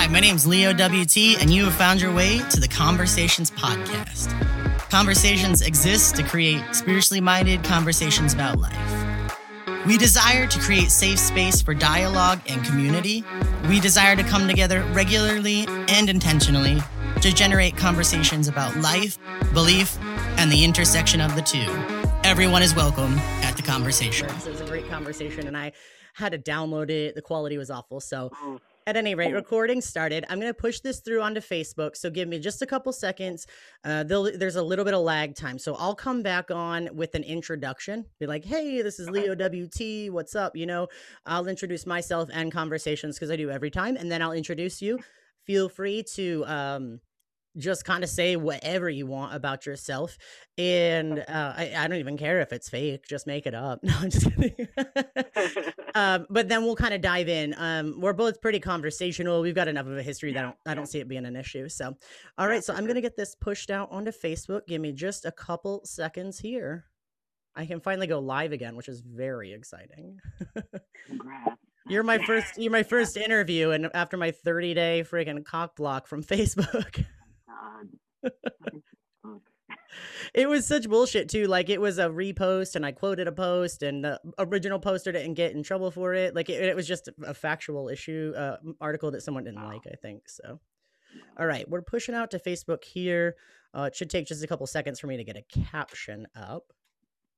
Hi, my name is Leo WT, and you have found your way to the Conversations Podcast. Conversations exist to create spiritually minded conversations about life. We desire to create safe space for dialogue and community. We desire to come together regularly and intentionally to generate conversations about life, belief, and the intersection of the two. Everyone is welcome at the conversation. It was a great conversation, and I had to download it. The quality was awful. So, oh. At any rate, recording started. I'm going to push this through onto Facebook. So, give me just a couple seconds. Uh, there's a little bit of lag time. So, I'll come back on with an introduction. Be like, hey, this is Leo WT. What's up? You know, I'll introduce myself and conversations because I do every time. And then I'll introduce you. Feel free to. Um, just kind of say whatever you want about yourself and uh, I, I, don't even care if it's fake just make it up. No i'm just kidding. Um, but then we'll kind of dive in. Um, we're both pretty conversational we've got enough of a history that I don't, I don't see it being an issue so. All right so i'm gonna get this pushed out onto facebook give me just a couple seconds here. I can finally go live again which is very exciting. Congrats. You're my first. You're my first interview, and after my 30 day freaking cock block from Facebook. It was such bullshit too. Like it was a repost, and I quoted a post, and the original poster didn't get in trouble for it. Like it, it was just a factual issue uh, article that someone didn't wow. like. I think so. All right, we're pushing out to Facebook here. Uh, it should take just a couple seconds for me to get a caption up,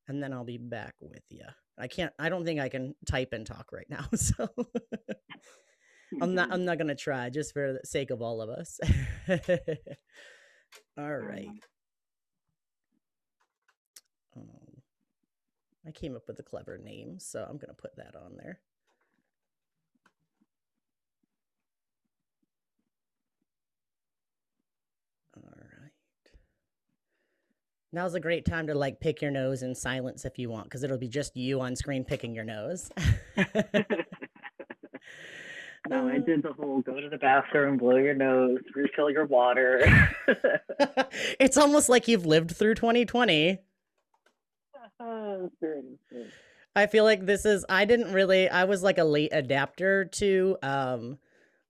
and then I'll be back with you. I can't. I don't think I can type and talk right now, so. I'm not I'm not gonna try just for the sake of all of us. all right. Um, I came up with a clever name, so I'm gonna put that on there. All right. Now's a great time to like pick your nose in silence if you want, because it'll be just you on screen picking your nose. No, I did the whole go to the bathroom, blow your nose, refill your water. it's almost like you've lived through 2020. I feel like this is I didn't really I was like a late adapter to um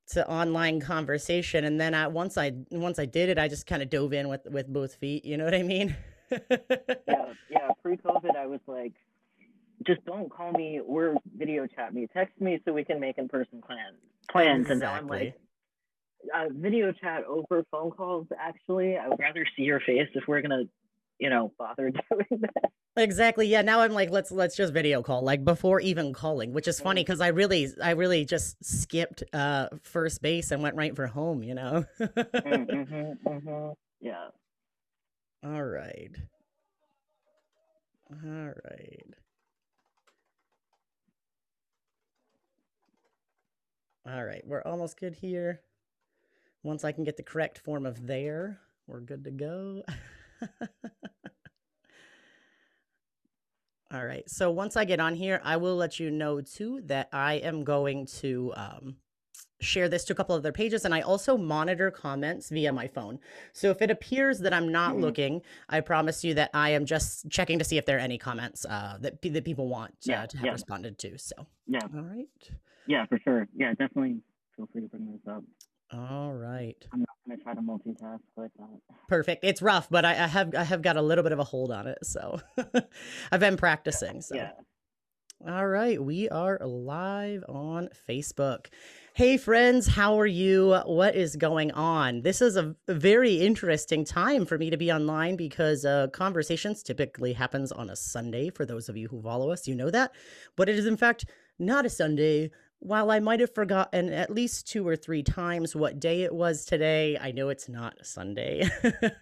to online conversation and then I once I once I did it I just kind of dove in with with both feet, you know what I mean? yeah, yeah, pre-COVID I was like just don't call me or video chat me. Text me so we can make in person plans. Plans, exactly. and now I'm like, uh, video chat over phone calls. Actually, I would rather see your face if we're gonna, you know, bother doing that. Exactly. Yeah. Now I'm like, let's let's just video call, like before even calling, which is funny because I really I really just skipped uh first base and went right for home. You know. mm-hmm, mm-hmm. Yeah. All right. All right. All right, we're almost good here. Once I can get the correct form of there, we're good to go. All right, so once I get on here, I will let you know too that I am going to um, share this to a couple of other pages and I also monitor comments via my phone. So if it appears that I'm not mm-hmm. looking, I promise you that I am just checking to see if there are any comments uh, that, that people want yeah, uh, to have yeah. responded to. So, yeah. All right. Yeah, for sure. Yeah, definitely feel free to bring this up. All right. I'm not gonna try to multitask like that. Perfect. It's rough, but I, I have I have got a little bit of a hold on it, so I've been practicing. So. Yeah. All right, we are live on Facebook. Hey, friends, how are you? What is going on? This is a very interesting time for me to be online because uh, conversations typically happens on a Sunday. For those of you who follow us, you know that, but it is in fact not a Sunday, while I might have forgotten at least two or three times what day it was today, I know it's not Sunday.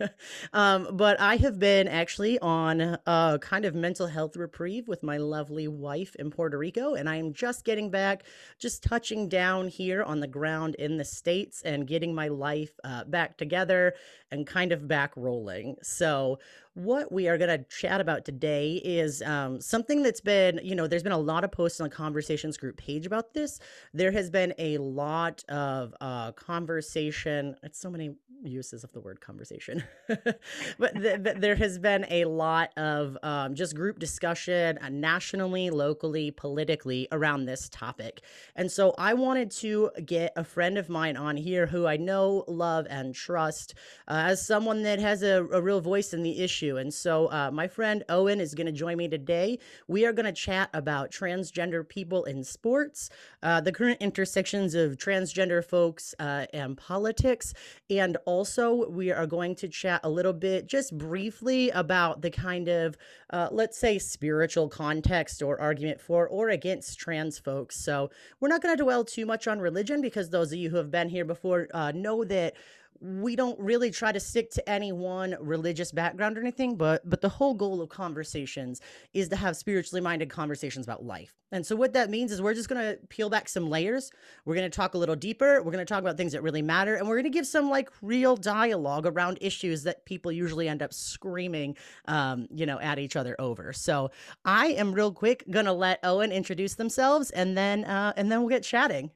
um, but I have been actually on a kind of mental health reprieve with my lovely wife in Puerto Rico, and I am just getting back, just touching down here on the ground in the States and getting my life uh, back together and kind of back rolling. So, what we are going to chat about today is um, something that's been, you know, there's been a lot of posts on the conversations group page about this. There has been a lot of uh, conversation. It's so many uses of the word conversation, but, th- but, there has been a lot of um, just group discussion uh, nationally, locally, politically around this topic. And so I wanted to get a friend of mine on here who I know, love, and trust uh, as someone that has a, a real voice in the issue And so, uh, my friend Owen is going to join me today. We are going to chat about transgender people in sports, uh, the current intersections of transgender folks uh, and politics. And also, we are going to chat a little bit, just briefly, about the kind of, uh, let's say, spiritual context or argument for or against trans folks. So, we're not going to dwell too much on religion because those of you who have been here before uh, know that we don't really try to stick to any one religious background or anything but but the whole goal of conversations is to have spiritually minded conversations about life. And so what that means is we're just going to peel back some layers. We're going to talk a little deeper. We're going to talk about things that really matter and we're going to give some like real dialogue around issues that people usually end up screaming um, you know at each other over. So i am real quick going to let owen introduce themselves and then uh, and then we'll get chatting.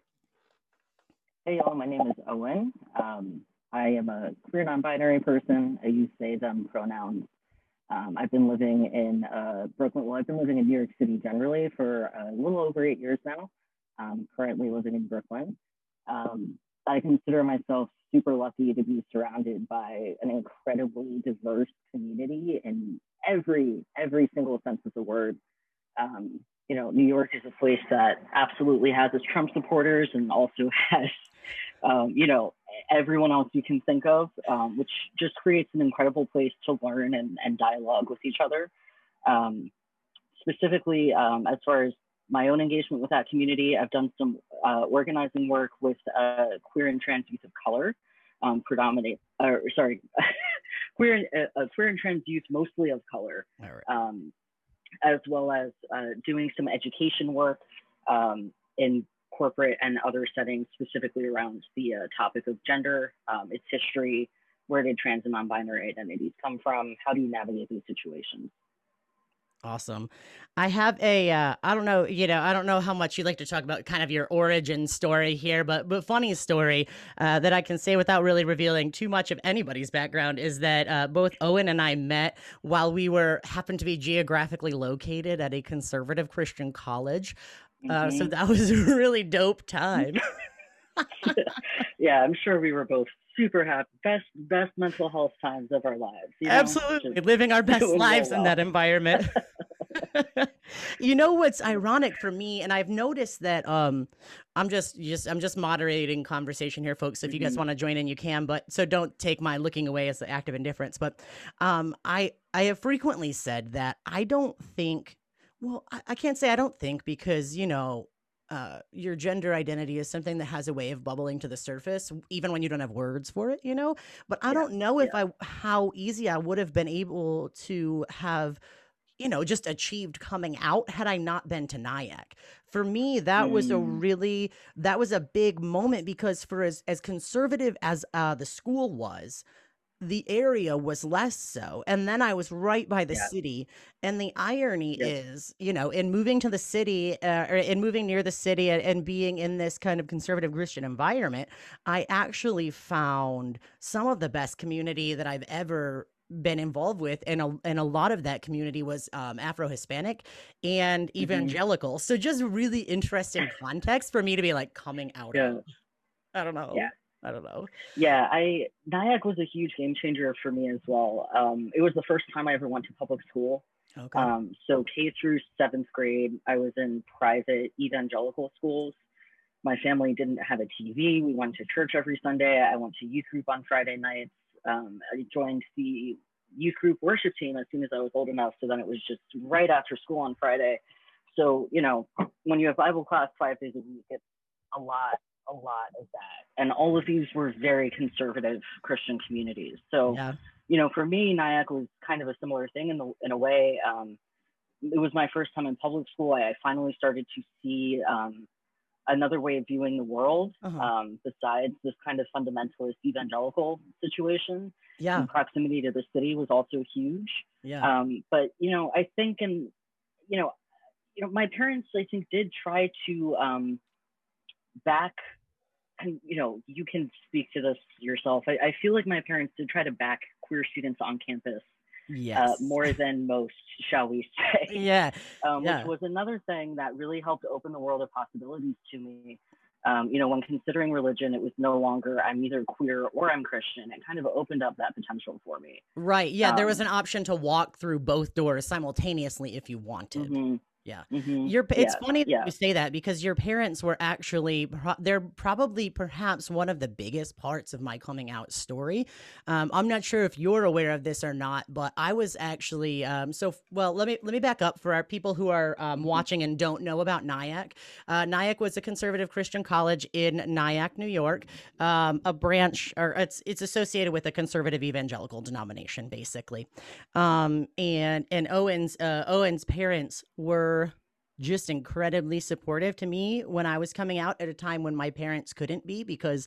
Hey y'all. My name is owen. Um, I am a queer non-binary person. I use they, them pronouns. Um, I've been living in uh, Brooklyn. Well, I've been living in New York City generally for a little over eight years now. Um, currently living in Brooklyn. Um, I consider myself super lucky to be surrounded by an incredibly diverse community in every every single sense of the word. Um, you know, New York is a place that absolutely has its Trump supporters and also has, um, you know, everyone else you can think of, um, which just creates an incredible place to learn and, and dialogue with each other. Um, specifically, um, as far as my own engagement with that community, I've done some uh, organizing work with uh, queer and trans youth of color, um, predominate, or sorry, queer, and, uh, uh, queer and trans youth mostly of color, um, as well as uh, doing some education work um, in corporate and other settings, specifically around the uh, topic of gender, um, its history, where did trans and non-binary identities come from? How do you navigate these situations? Awesome. I have a uh, I don't know, you know, I don't know how much you'd like to talk about kind of your origin story here, but but funny story uh, that I can say without really revealing too much of anybody's background is that uh, both Owen and I met while we were happened to be geographically located at a conservative Christian college. Uh, mm-hmm. so that was a really dope time. yeah, I'm sure we were both super happy. Best best mental health times of our lives. You know? Absolutely, Just living our best lives well. in that environment. you know what's ironic for me, and I've noticed that um, I'm just just I'm just moderating conversation here, folks. So if you guys mm-hmm. want to join in, you can. But so don't take my looking away as the act of indifference. But um, I I have frequently said that I don't think well, I, I can't say I don't think because, you know, uh, your gender identity is something that has a way of bubbling to the surface, even when you don't have words for it, you know. But I yeah, don't know if I how easy I would have been able to have, you know, just achieved coming out had I not been to Nyack. For me, that mm. was a mm. really that was a big moment because for as as conservative as uh, the school was, the area was less so and then i was right by the yeah. city and the irony is you know in moving to the city uh, or in moving near the city and, and, being in this kind of conservative christian environment i actually found some of the best community that i've ever been involved with and a, and a lot of that community was um, afro-hispanic and mm-hmm. evangelical mm-hmm. so just really interesting context for me to be like coming out yeah. of i don't know yeah I don't know. Yeah, I Nyack was a huge game changer for me as well. Um, it was the first time I ever went to public school. Okay. Um, so K through seventh grade, I was in private evangelical schools. My family didn't have a TV. We went to church every Sunday. I went to youth group on Friday nights. Um, I joined the youth group worship team as soon as I was old enough. So then it was just right after school on Friday. So, you know, when you have Bible class five days a week, it's a lot a lot of that. And all of these were very conservative Christian communities. So, yeah. you know, for me, Nyack was kind of a similar thing in the in a way. Um, it was my first time in public school. I, I finally started to see um, another way of viewing the world uh-huh. um, besides this kind of fundamentalist evangelical situation. Yeah. And proximity to the city was also huge. Yeah. Um, but you know, I think, and you know, you know, my parents, I think, did try to um, back. And you know, you can speak to this yourself. I, I feel like my parents did try to back queer students on campus yes. uh, more than most, shall we say? yeah. Um, Yeah. Which was another thing that really helped open the world of possibilities to me. Um, you know, when considering religion, it was no longer I'm either queer or I'm Christian. It kind of opened up that potential for me. Right. Yeah. there was Um, an option to walk through both doors simultaneously if you wanted. Mhm, Yeah. mhm. Your it's Yeah, funny that yeah. you say that because your parents were actually they're probably perhaps one of the biggest parts of my coming out story. Um, I'm not sure if you're aware of this or not, but I was actually um, so well. Let me let me back up for our people who are um, Mm-hmm. watching and don't know about Nyack. Uh, Nyack was a conservative Christian college in Nyack, New York, um, a branch or it's it's associated with a conservative evangelical denomination, basically. Um, and and Owen's uh, Owen's parents were just incredibly supportive to me when I was coming out at a time when my parents couldn't be because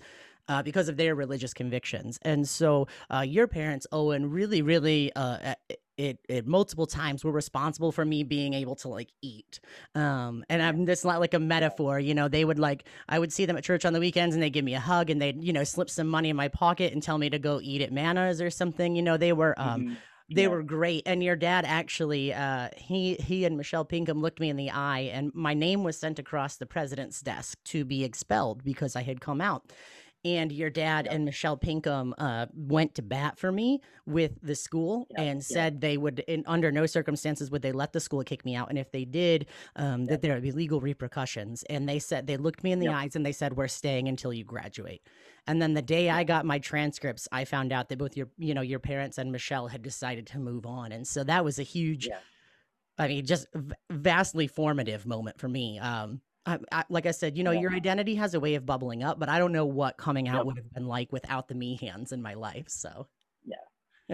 uh, because of their religious convictions. And so uh, your parents, Owen, really, really uh, it, it multiple times were responsible for me being able to like eat. Um, and I'm that's not like a metaphor, you know. They would like I would see them at church on the weekends and they would give me a hug and they'd you know slip some money in my pocket and tell me to go eat at Mana's or something. You know, they were um, Mhm. They Yeah. were great and your dad actually uh he he and michelle pinkham looked me in the eye and my name was sent across the president's desk to be expelled because i had come out and your dad Yep. and michelle pinkham uh went to bat for me with the school Yep, and yep. said they would in under no circumstances would they let the school kick me out and if they did um that there would be legal repercussions and they said they looked me in the eyes and they said we're staying until you graduate and then the day I got my transcripts, I found out that both your, you know, your parents and Michelle had decided to move on, and so that was a huge. I mean, just v- vastly formative moment for me. Um, I, I, like I said, you know, Yeah. your identity has a way of bubbling up, but I don't know what coming out Yep. would have been like without the me hands in my life. So, yeah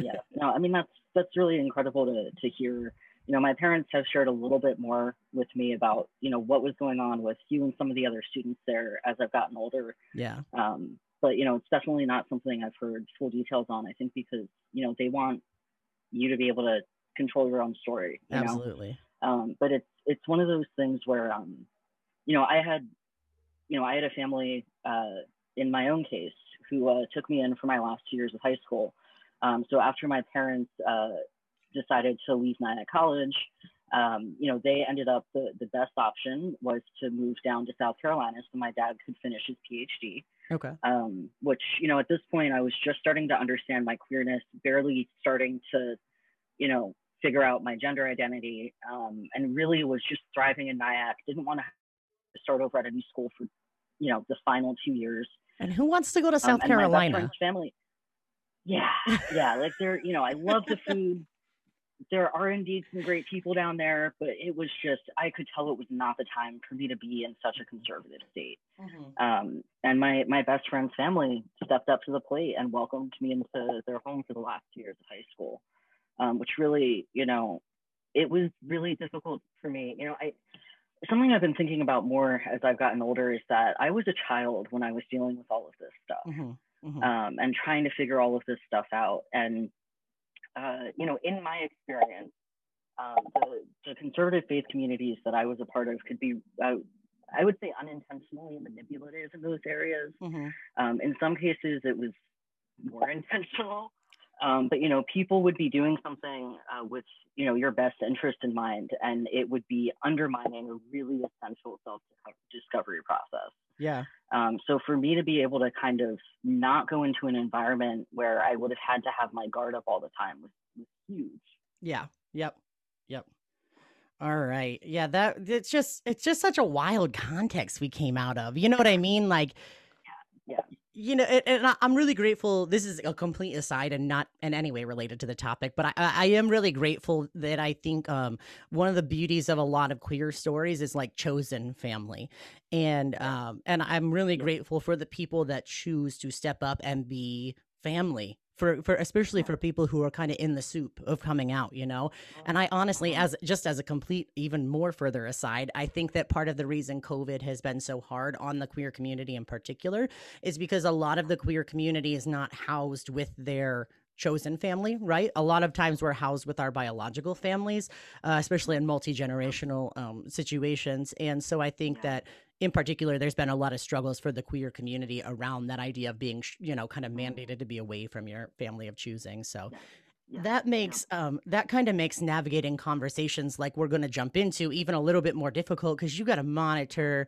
yeah. no i mean that's that's really incredible to to hear you know my parents have shared a little bit more with me about you know what was going on with you and some of the other students there as i've gotten older yeah, um, but you know it's definitely not something i've heard full details on i think because you know they want you to be able to control your own story you know absolutely. um, but it's it's one of those things where um, you know I had you know I had a family uh, in my own case who uh, took me in for my last two years of high school. Um, so after my parents uh, decided to leave Nyack College, um, you know they ended up the the best option was to move down to South Carolina so my dad could finish his PhD Okay. um, which you know at this point I was just starting to understand my queerness, barely starting to, you know, figure out my gender identity, um, and really was just thriving in Nyack. Didn't want to start over at a new school for, you know, the final two years. And who wants to go to Um, South best Carolina? family. Yeah, yeah, like they're, you know, I love the food. There are indeed some great people down there, but it was just I could tell it was not the time for me to be in such a conservative state. Um, and my my best friend's family stepped up to the plate and welcomed me into their home for the last two years of high school, um, which really, you know, it was really difficult for me. You know, I something I've been thinking about more as I've gotten older is that I was a child when I was dealing with all of this stuff Mhm, mhm. um, and trying to figure all of this stuff out. And uh, you know, in my experience, um, the, the conservative faith communities that I was a part of could be, uh, I would say, unintentionally manipulative in those areas. Mhm. Um, in some cases, it was more intentional. Um, but you know, people would be doing something uh, with you know your best interest in mind, and it would be undermining a really essential self-discovery process. Yeah. Um, so for me to be able to kind of not go into an environment where I would have had to have my guard up all the time was, was huge. Yeah. Yep. Yep. All right. Yeah, that it's just it's just such a wild context we came out of. You know what I mean? Like Yeah. You know, and, I'm really grateful. This is a complete aside and not in any way related to the topic, but I I am really grateful that I think um, one of the beauties of a lot of queer stories is like chosen family, and um, and I'm really grateful for the people that choose to step up and be family for for especially for people who are kind of in the soup of coming out you know and i honestly as just as a complete even more further aside i think that part of the reason covid has been so hard on the queer community in particular is because a lot of the queer community is not housed with their chosen family, right? A lot of times we're housed with our biological families, uh, especially in multi generational um, situations. And so I think yeah. that in particular, there's been a lot of struggles for the queer community around that idea of being, you know, kind of mm-hmm. mandated to be away from your family of choosing. So. Yeah. Yeah. that makes um that kind of makes navigating conversations like we're going to jump into even a little bit more difficult because you got to monitor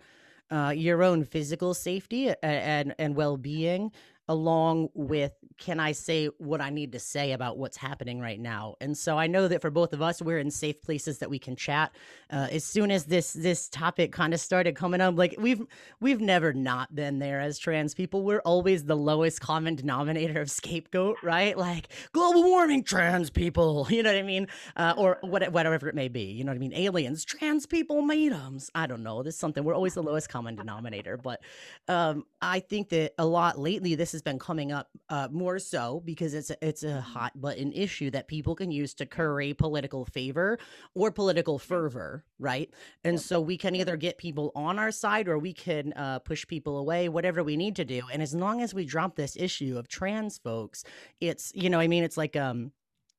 uh, your own physical safety and and, and well-being along with can I say what I need to say about what's happening right now? And so I know that for both of us, we're in safe places that we can chat. Uh, as soon as this this topic kind of started coming up, like we've we've never not been there as trans people. We're always the lowest common denominator of scapegoat, right? Like global warming, trans people, you know what I mean, uh, or what, whatever it may be. You know what I mean? Aliens, trans people, mediums. I don't know. This is something we're always the lowest common denominator, but um, I think that a lot lately this has been coming up uh, more so because it's a, it's a mm-hmm. hot button issue that people can use to curry political favor or political fervor, right? And so we can either get people on our side or we can uh, push people away, whatever we need to do. And as long as we drop this issue of trans folks, it's you know, I mean, it's like um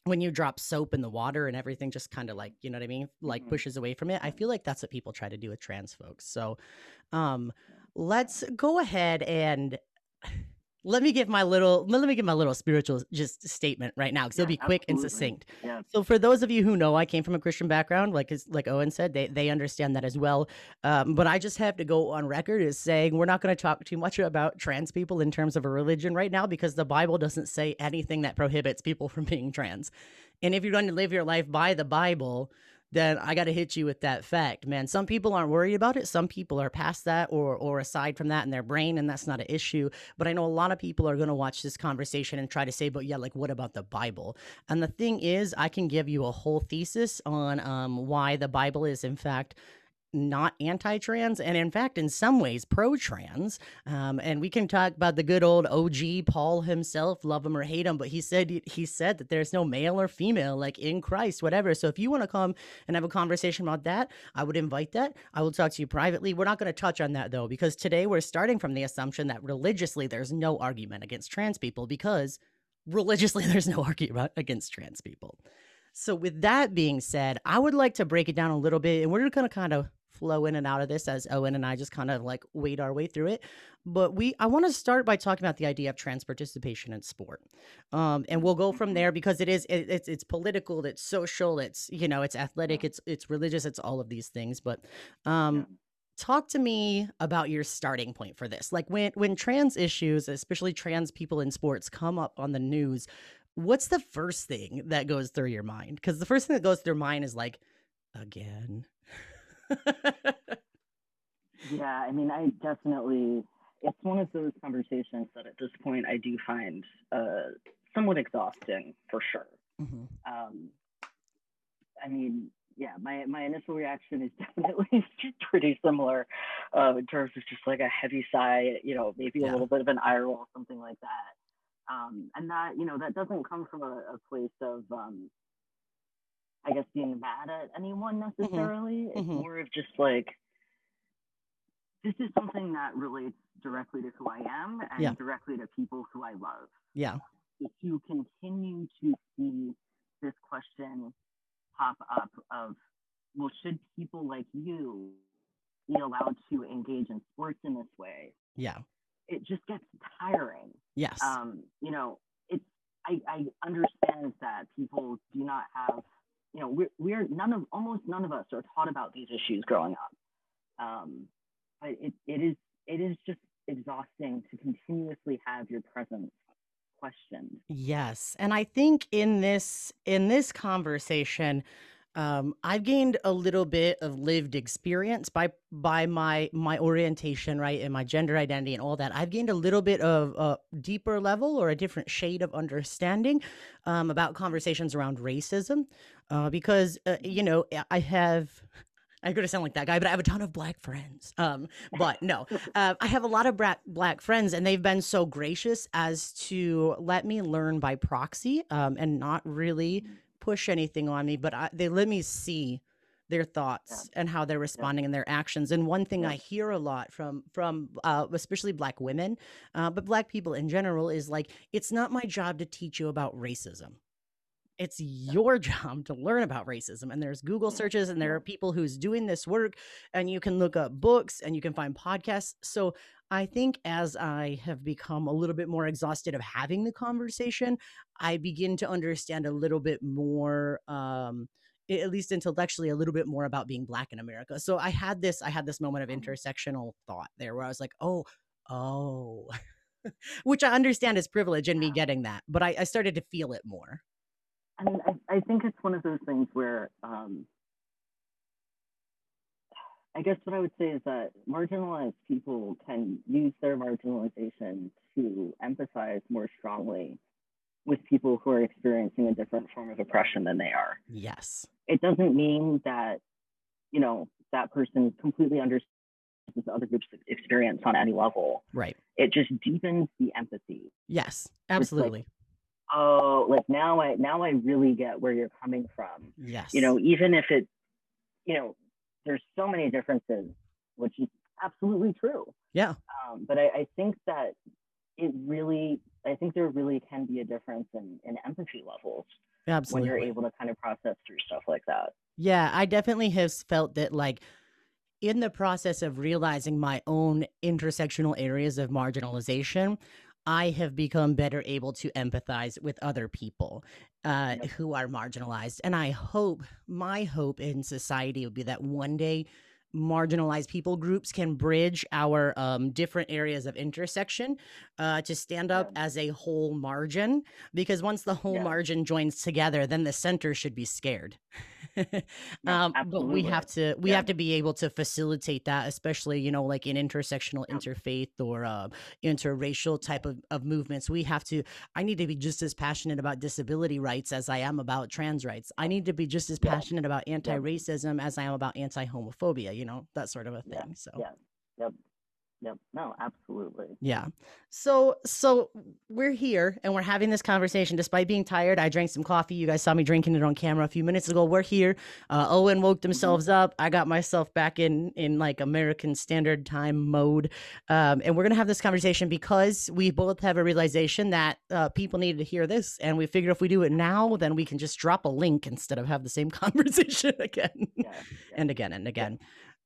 when you drop soap in the water and everything just kind of like you know what i mean like mm-hmm. pushes away from it i feel like that's what people try to do with trans folks so um let's go ahead and let me give my little let me give my little spiritual just statement right now because yeah, it'll be quick absolutely. and succinct. Yeah. So for those of you who know, I came from a Christian background, like like Owen said, they they understand that as well. Um, but I just have to go on record as saying we're not going to talk too much about trans people in terms of a religion right now because the Bible doesn't say anything that prohibits people from being trans. And if you're going to live your life by the Bible, then I got to hit you with that fact, man. Some people aren't worried about it. Some people are past that or or aside from that in their brain, and that's not an issue. But I know a lot of people are going to watch this conversation and try to say, but yeah, like what about the Bible? And the thing is, I can give you a whole thesis on um, why the Bible is in fact not anti-trans and in fact in some ways pro-trans. Um, and we can talk about the good old og paul himself love him or hate him but he said he said that there's no male or female like in christ whatever. So if you want to come and have a conversation about that i would invite that. I will talk to you privately. We're not going to touch on that though because today we're starting from the assumption that religiously there's no argument against trans people because religiously there's no argument against trans people. So, with that being said, I would like to break it down a little bit, and we're going to kind of flow in and out of this as Owen and I just kind of like wade our way through it. But we, I want to start by talking about the idea of trans participation in sport, um, and we'll go from there because it is it, it's it's political, it's social, it's you know it's athletic, it's it's religious, it's all of these things. But um, talk to me about your starting point for this. Like when when trans issues, especially trans people in sports, come up on the news. What's the first thing that goes through your mind? Because the first thing that goes through mind is like, again, yeah, I mean, I definitely, it's one of those conversations that at this point I do find uh, somewhat exhausting for sure. Mm-hmm. Um, I mean, yeah, my, my initial reaction is definitely pretty similar uh, in terms of just like a heavy sigh, you know, maybe yeah. a little bit of an eye roll, something like that. Um, and that, you know, that doesn't come from a, a place of, um, I guess, being mad at anyone mm-hmm. necessarily. Mm-hmm. It's mm-hmm. more of just like, this is something that relates directly to who I am and yeah. directly to people who I love. Yeah. If you continue to see this question pop up of, well, should people like you be allowed to engage in sports in this way? Yeah. It just gets tiring. Yes. Um, you know, it's I, I understand that people do not have you know, we're, we're none of almost none of us are taught about these issues growing up. Um, but it, it is it is just exhausting to continuously have your presence questioned. Yes, and I think in this in this conversation, um, I've gained a little bit of lived experience by by my my orientation, right, and my gender identity and all that. I've gained a little bit of a deeper level or a different shade of understanding um, about conversations around racism, uh, because uh, you know I have. I'm going to sound like that guy, but I have a ton of black friends. Um, but no, uh, I have a lot of black black friends, and they've been so gracious as to let me learn by proxy um, and not really push anything on me, but I, they let me see their thoughts yeah. and how they're responding yeah. in their actions. And one thing yeah. I hear a lot from from uh, especially black women, uh, but black people in general is like, it's not my job to teach you about racism. It's your job to learn about racism. And there's Google searches, and there are people who's doing this work, and you can look up books and you can find podcasts. So I think as I have become a little bit more exhausted of having the conversation, I begin to understand a little bit more. Um, at least intellectually a little bit more about being black in america so i had this i had this moment of mm-hmm. intersectional thought there where i was like oh oh which i understand is privilege in me getting that but I, I started to feel it more I mean, I, I think it's one of those things where um, I guess what I would say is that marginalized people can use their marginalization to emphasize more strongly with people who are experiencing a different form of oppression than they are. Yes. It doesn't mean that, you know, that person completely understands this other group's experience on any level. Right. It just deepens the empathy. Yes, absolutely oh, like now I now I really get where you're coming from. Yes. You know, even if it, you know, there's so many differences, which is absolutely true. Yeah. Um, but I, I think that it really, I think there really can be a difference in, in empathy levels. Absolutely. When you're able to kind of process through stuff like that. Yeah, I definitely have felt that like in the process of realizing my own intersectional areas of marginalization, I have become better able to empathize with other people uh, who are marginalized. And I hope, my hope in society would be that one day marginalized people groups can bridge our um, different areas of intersection uh, to stand up yeah. as a whole margin. Because once the whole yeah. margin joins together, then the center should be scared. um, but we have to we yeah. have to be able to facilitate that, especially you know like in intersectional, interfaith, or uh, interracial type of, of movements. We have to. I need to be just as passionate about disability rights as I am about trans rights. I need to be just as passionate about anti-racism as I am about anti-homophobia. You know that sort of a thing. So yeah, yep. Yep. No, absolutely. Yeah. So so we're here and we're having this conversation despite being tired. I drank some coffee. You guys saw me drinking it on camera a few minutes ago. We're here. Uh, Owen woke mm-hmm. themselves mm-hmm. up. I got myself back in in like American Standard Time mode. Um, and we're gonna have this conversation because we both have a realization that uh, people needed to hear this, and we figured if we do it now, then we can just drop a link instead of have the same conversation again yeah, yeah. and again and again.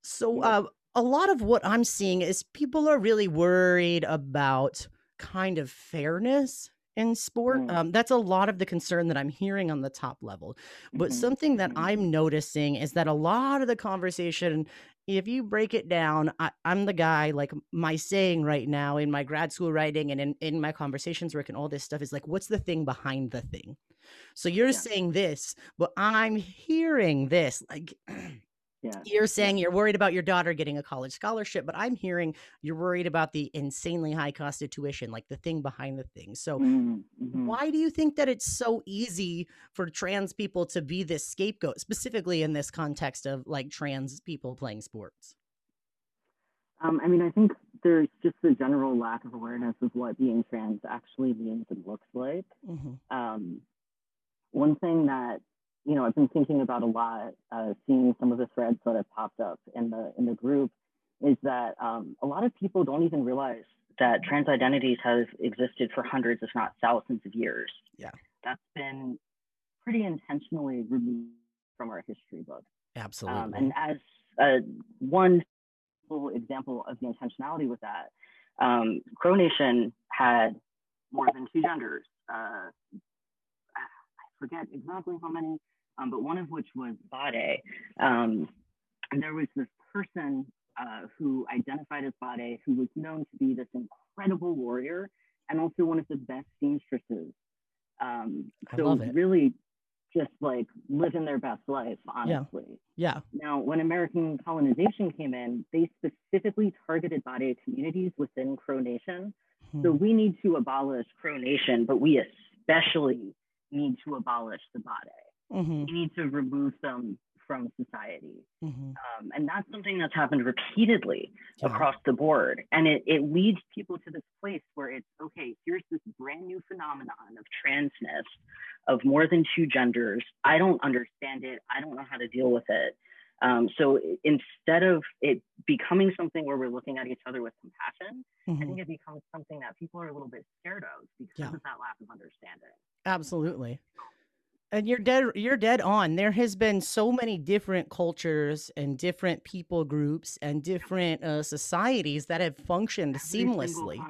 So, uh, a lot of what I'm seeing is people are really worried about kind of fairness in sport. Mm. Um, that's a lot of the concern that I'm hearing on the top level. But mm-hmm. something that mm-hmm. I'm noticing is that a lot of the conversation, if you break it down, I, am the guy, like my saying right now in my grad school writing and in, in my conversations work and all this stuff is like, what's the thing behind the thing? So you're yeah. saying this, but I'm hearing this. Like, Yeah. You're saying you're worried about your daughter getting a college scholarship, but I'm hearing you're worried about the insanely high cost of tuition, like the thing behind the thing. So, mm-hmm. mm-hmm. why do you think that it's so easy for trans people to be this scapegoat, specifically in this context of like trans people playing sports? Um, I mean, I think there's just a general lack of awareness of what being trans actually means and looks like. Mm-hmm. Um, one thing that you know, I've been thinking about a lot, uh, seeing some of the threads that have popped up in the in the group, is that um, a lot of people don't even realize that trans identities have existed for hundreds, if not thousands, of years. Yeah, that's been pretty intentionally removed from our history book. Absolutely. Um, and as uh, one example of the intentionality with that, um, Crow Nation had more than two genders. Uh, forget exactly how many, um, but one of which was Bade. Um, and there was this person uh, who identified as Bade who was known to be this incredible warrior and also one of the best seamstresses. Um, so really just like living their best life, honestly. Yeah. yeah. Now, when American colonization came in, they specifically targeted Bade communities within Crow Nation. Hmm. So we need to abolish Crow Nation, but we especially need to abolish the body. Mm-hmm. We need to remove them from society. Mm-hmm. Um, and that's something that's happened repeatedly yeah. across the board. And it, it leads people to this place where it's okay, here's this brand new phenomenon of transness, of more than two genders. I don't understand it. I don't know how to deal with it. Um, so instead of it becoming something where we're looking at each other with compassion, mm-hmm. I think it becomes something that people are a little bit scared of because yeah. of that lack of understanding. Absolutely. And you're dead you're dead on. There has been so many different cultures and different people groups and different uh, societies that have functioned Every seamlessly.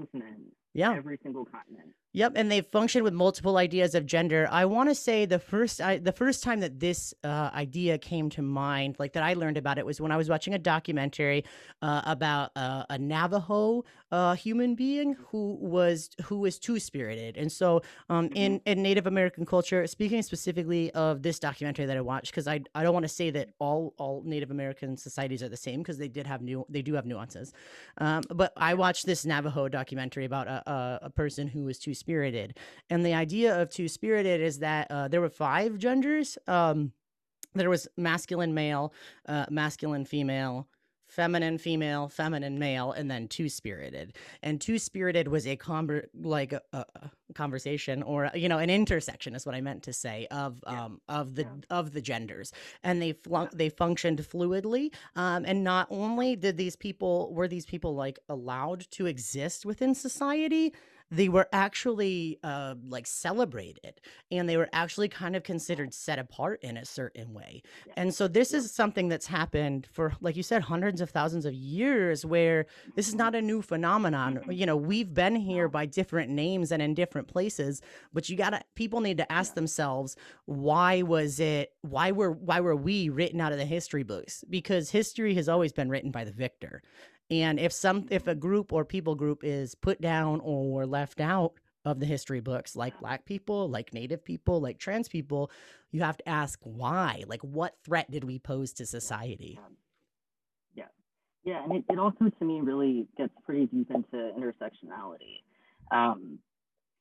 Yeah. Every single continent. Yep, and they function with multiple ideas of gender. I want to say the first I, the first time that this uh, idea came to mind, like that I learned about it, was when I was watching a documentary uh, about uh, a Navajo uh, human being who was who was two spirited. And so, um, mm-hmm. in in Native American culture, speaking specifically of this documentary that I watched, because I I don't want to say that all all Native American societies are the same, because they did have new they do have nuances. Um, but I watched this Navajo documentary about a, a, a person who was two spirited. And the idea of two spirited is that uh, there were five genders. Um, there was masculine male, uh, masculine female, feminine female, feminine male, and then two spirited. And two spirited was a conver- like a, a, conversation or you know an intersection is what I meant to say of yeah. um of the yeah. of the genders. And they yeah. they functioned fluidly. Um, and not only did these people were these people like allowed to exist within society, they were actually uh, like celebrated and they were actually kind of considered set apart in a certain way. And so this is something that's happened for, like you said, hundreds of thousands of years where this is not a new phenomenon. Mm-hmm. You know, we've been here by different names and in different places, but you gotta, people need to ask themselves, why was it, why were, why were we written out of the history books? Because history has always been written by the victor. And if some if a group or people group is put down or left out of the history books, like black people, like native people, like trans people, you have to ask why. Like what threat did we pose to society? Yeah. Yeah. And it, it also to me really gets pretty deep into intersectionality. Um,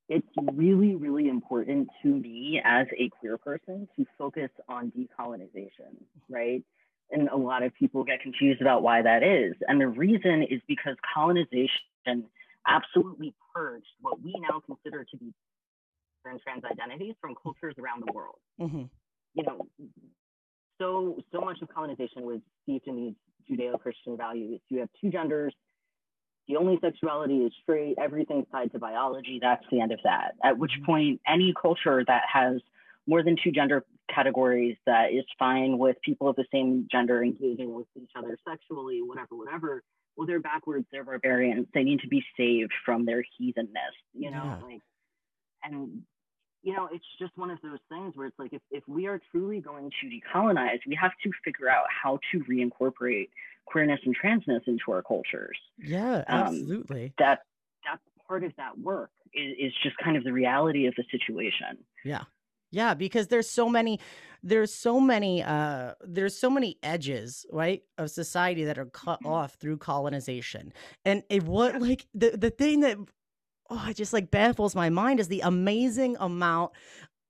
it's really, really important to me as a queer person to focus on decolonization, right? And a lot of people get confused about why that is. And the reason is because colonization absolutely purged what we now consider to be trans identities from cultures around the world. Mm-hmm. You know, so so much of colonization was steeped in these Judeo-Christian values. You have two genders. The only sexuality is straight. Everything's tied to biology. That's the end of that. At which mm-hmm. point, any culture that has more than two gender categories that is fine with people of the same gender engaging with each other sexually, whatever, whatever. Well, they're backwards, they're barbarians. They need to be saved from their heathenness, you know, yeah. like, and you know, it's just one of those things where it's like if, if we are truly going to decolonize, we have to figure out how to reincorporate queerness and transness into our cultures. Yeah, um, absolutely. Um, that that's part of that work is, is just kind of the reality of the situation. Yeah. Yeah, because there's so many there's so many uh there's so many edges, right, of society that are cut mm-hmm. off through colonization. And it what like the the thing that oh, it just like baffles my mind is the amazing amount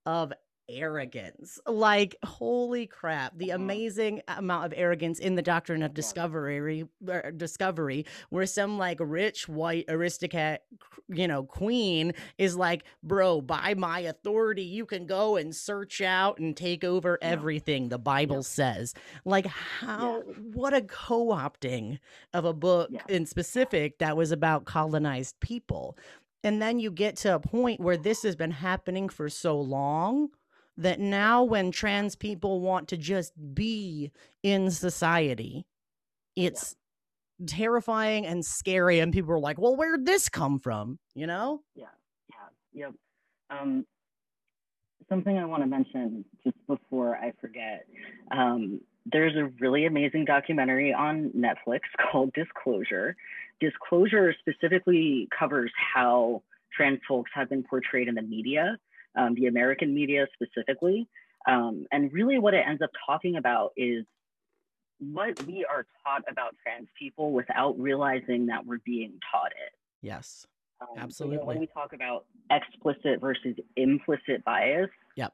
of arrogance. Like, holy crap, the uh-huh. amazing amount of arrogance in the doctrine of discovery, er, discovery, where some like rich white aristocrat, you know, queen is like, bro, by my authority, you can go and search out and take over everything the Bible says. Like, how, yeah. what a co opting of a book yeah. in specific that was about colonized people. And then you get to a point where this has been happening for so long that now when trans people want to just be in society, it's yeah. terrifying and scary. And people are like, well, where'd this come from? You know? Yeah. Yeah. Yep. Um, something I want to mention just before I forget. Um, there's a really amazing documentary on Netflix called Disclosure. Disclosure specifically covers how trans folks have been portrayed in the media um, the American media specifically. Um, and really, what it ends up talking about is what we are taught about trans people without realizing that we're being taught it. Yes, um, absolutely. So, you know, when we talk about explicit versus implicit bias, yep.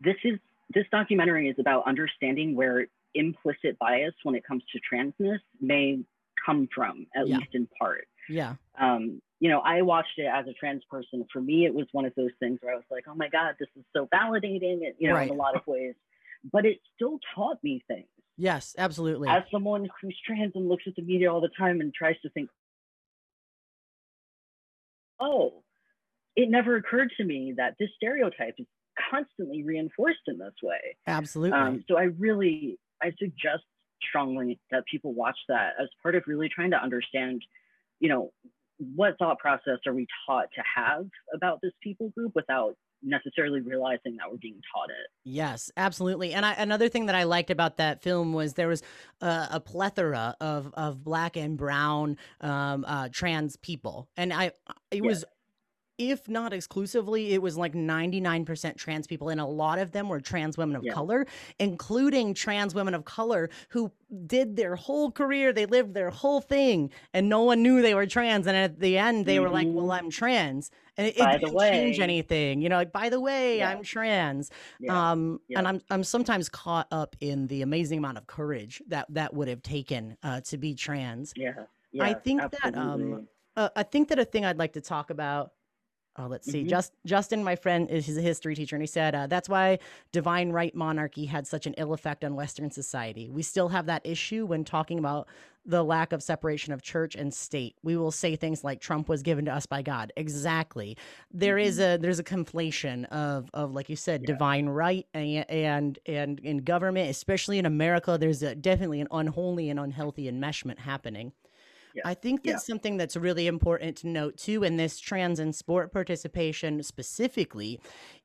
This is this documentary is about understanding where implicit bias when it comes to transness may come from, at yeah. least in part. Yeah. Um, you know, I watched it as a trans person. For me, it was one of those things where I was like, oh my God, this is so validating, you know, right. in a lot of ways. But it still taught me things. Yes, absolutely. As someone who's trans and looks at the media all the time and tries to think, oh, it never occurred to me that this stereotype is constantly reinforced in this way. Absolutely. Um, so I really, I suggest strongly that people watch that as part of really trying to understand, you know, what thought process are we taught to have about this people group without necessarily realizing that we're being taught it. Yes, absolutely. And I, another thing that I liked about that film was there was a, a plethora of of black and brown um, uh, trans people, and I it was if not exclusively, it was like 99% trans people, and a lot of them were trans women of yeah. color, including trans women of color who did their whole career, they lived their whole thing, and no one knew they were trans. And at the end, they mm-hmm. were like, Well, mm-hmm. I'm trans. And it, it didn't way, change anything, you know, like, by the way, yeah. I'm trans. Yeah. Um, and I'm I'm sometimes caught up in the amazing amount of courage that that would have taken uh, to be trans. Yeah. I think absolutely. that um uh, I think that a thing I'd like to talk about Oh, let's see. Mm-hmm. Just Justin, my friend, is a history teacher, and he said uh, that's why divine right monarchy had such an ill effect on Western society. We still have that issue when talking about the lack of separation of church and state. We will say things like Trump was given to us by God. Exactly. There mm-hmm. is a there's a conflation of of like you said, yeah. divine right and, and and in government, especially in America. There's a, definitely an unholy and unhealthy enmeshment happening. I think that's yeah. something that's really important to note too in this trans and sport participation specifically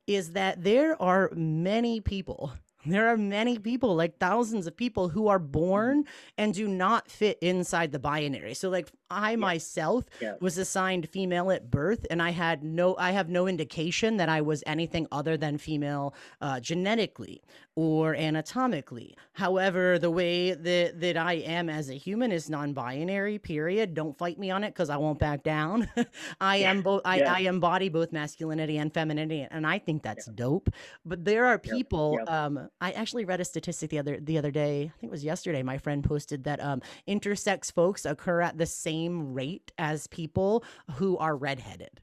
is that there are many people there are many people, like thousands of people, who are born mm-hmm. and do not fit inside the binary. So, like, I yeah. myself yeah. was assigned female at birth, and I had no, I have no indication that I was anything other than female uh, genetically or anatomically. However, the way that, that I am as a human is non binary, period. Don't fight me on it because I won't back down. I am both, I, yeah. I embody both masculinity and femininity, and I think that's yeah. dope. But there are people, um, I actually read a statistic the other, the other day, I think it was yesterday, my friend posted that um, intersex folks occur at the same rate as people who are redheaded.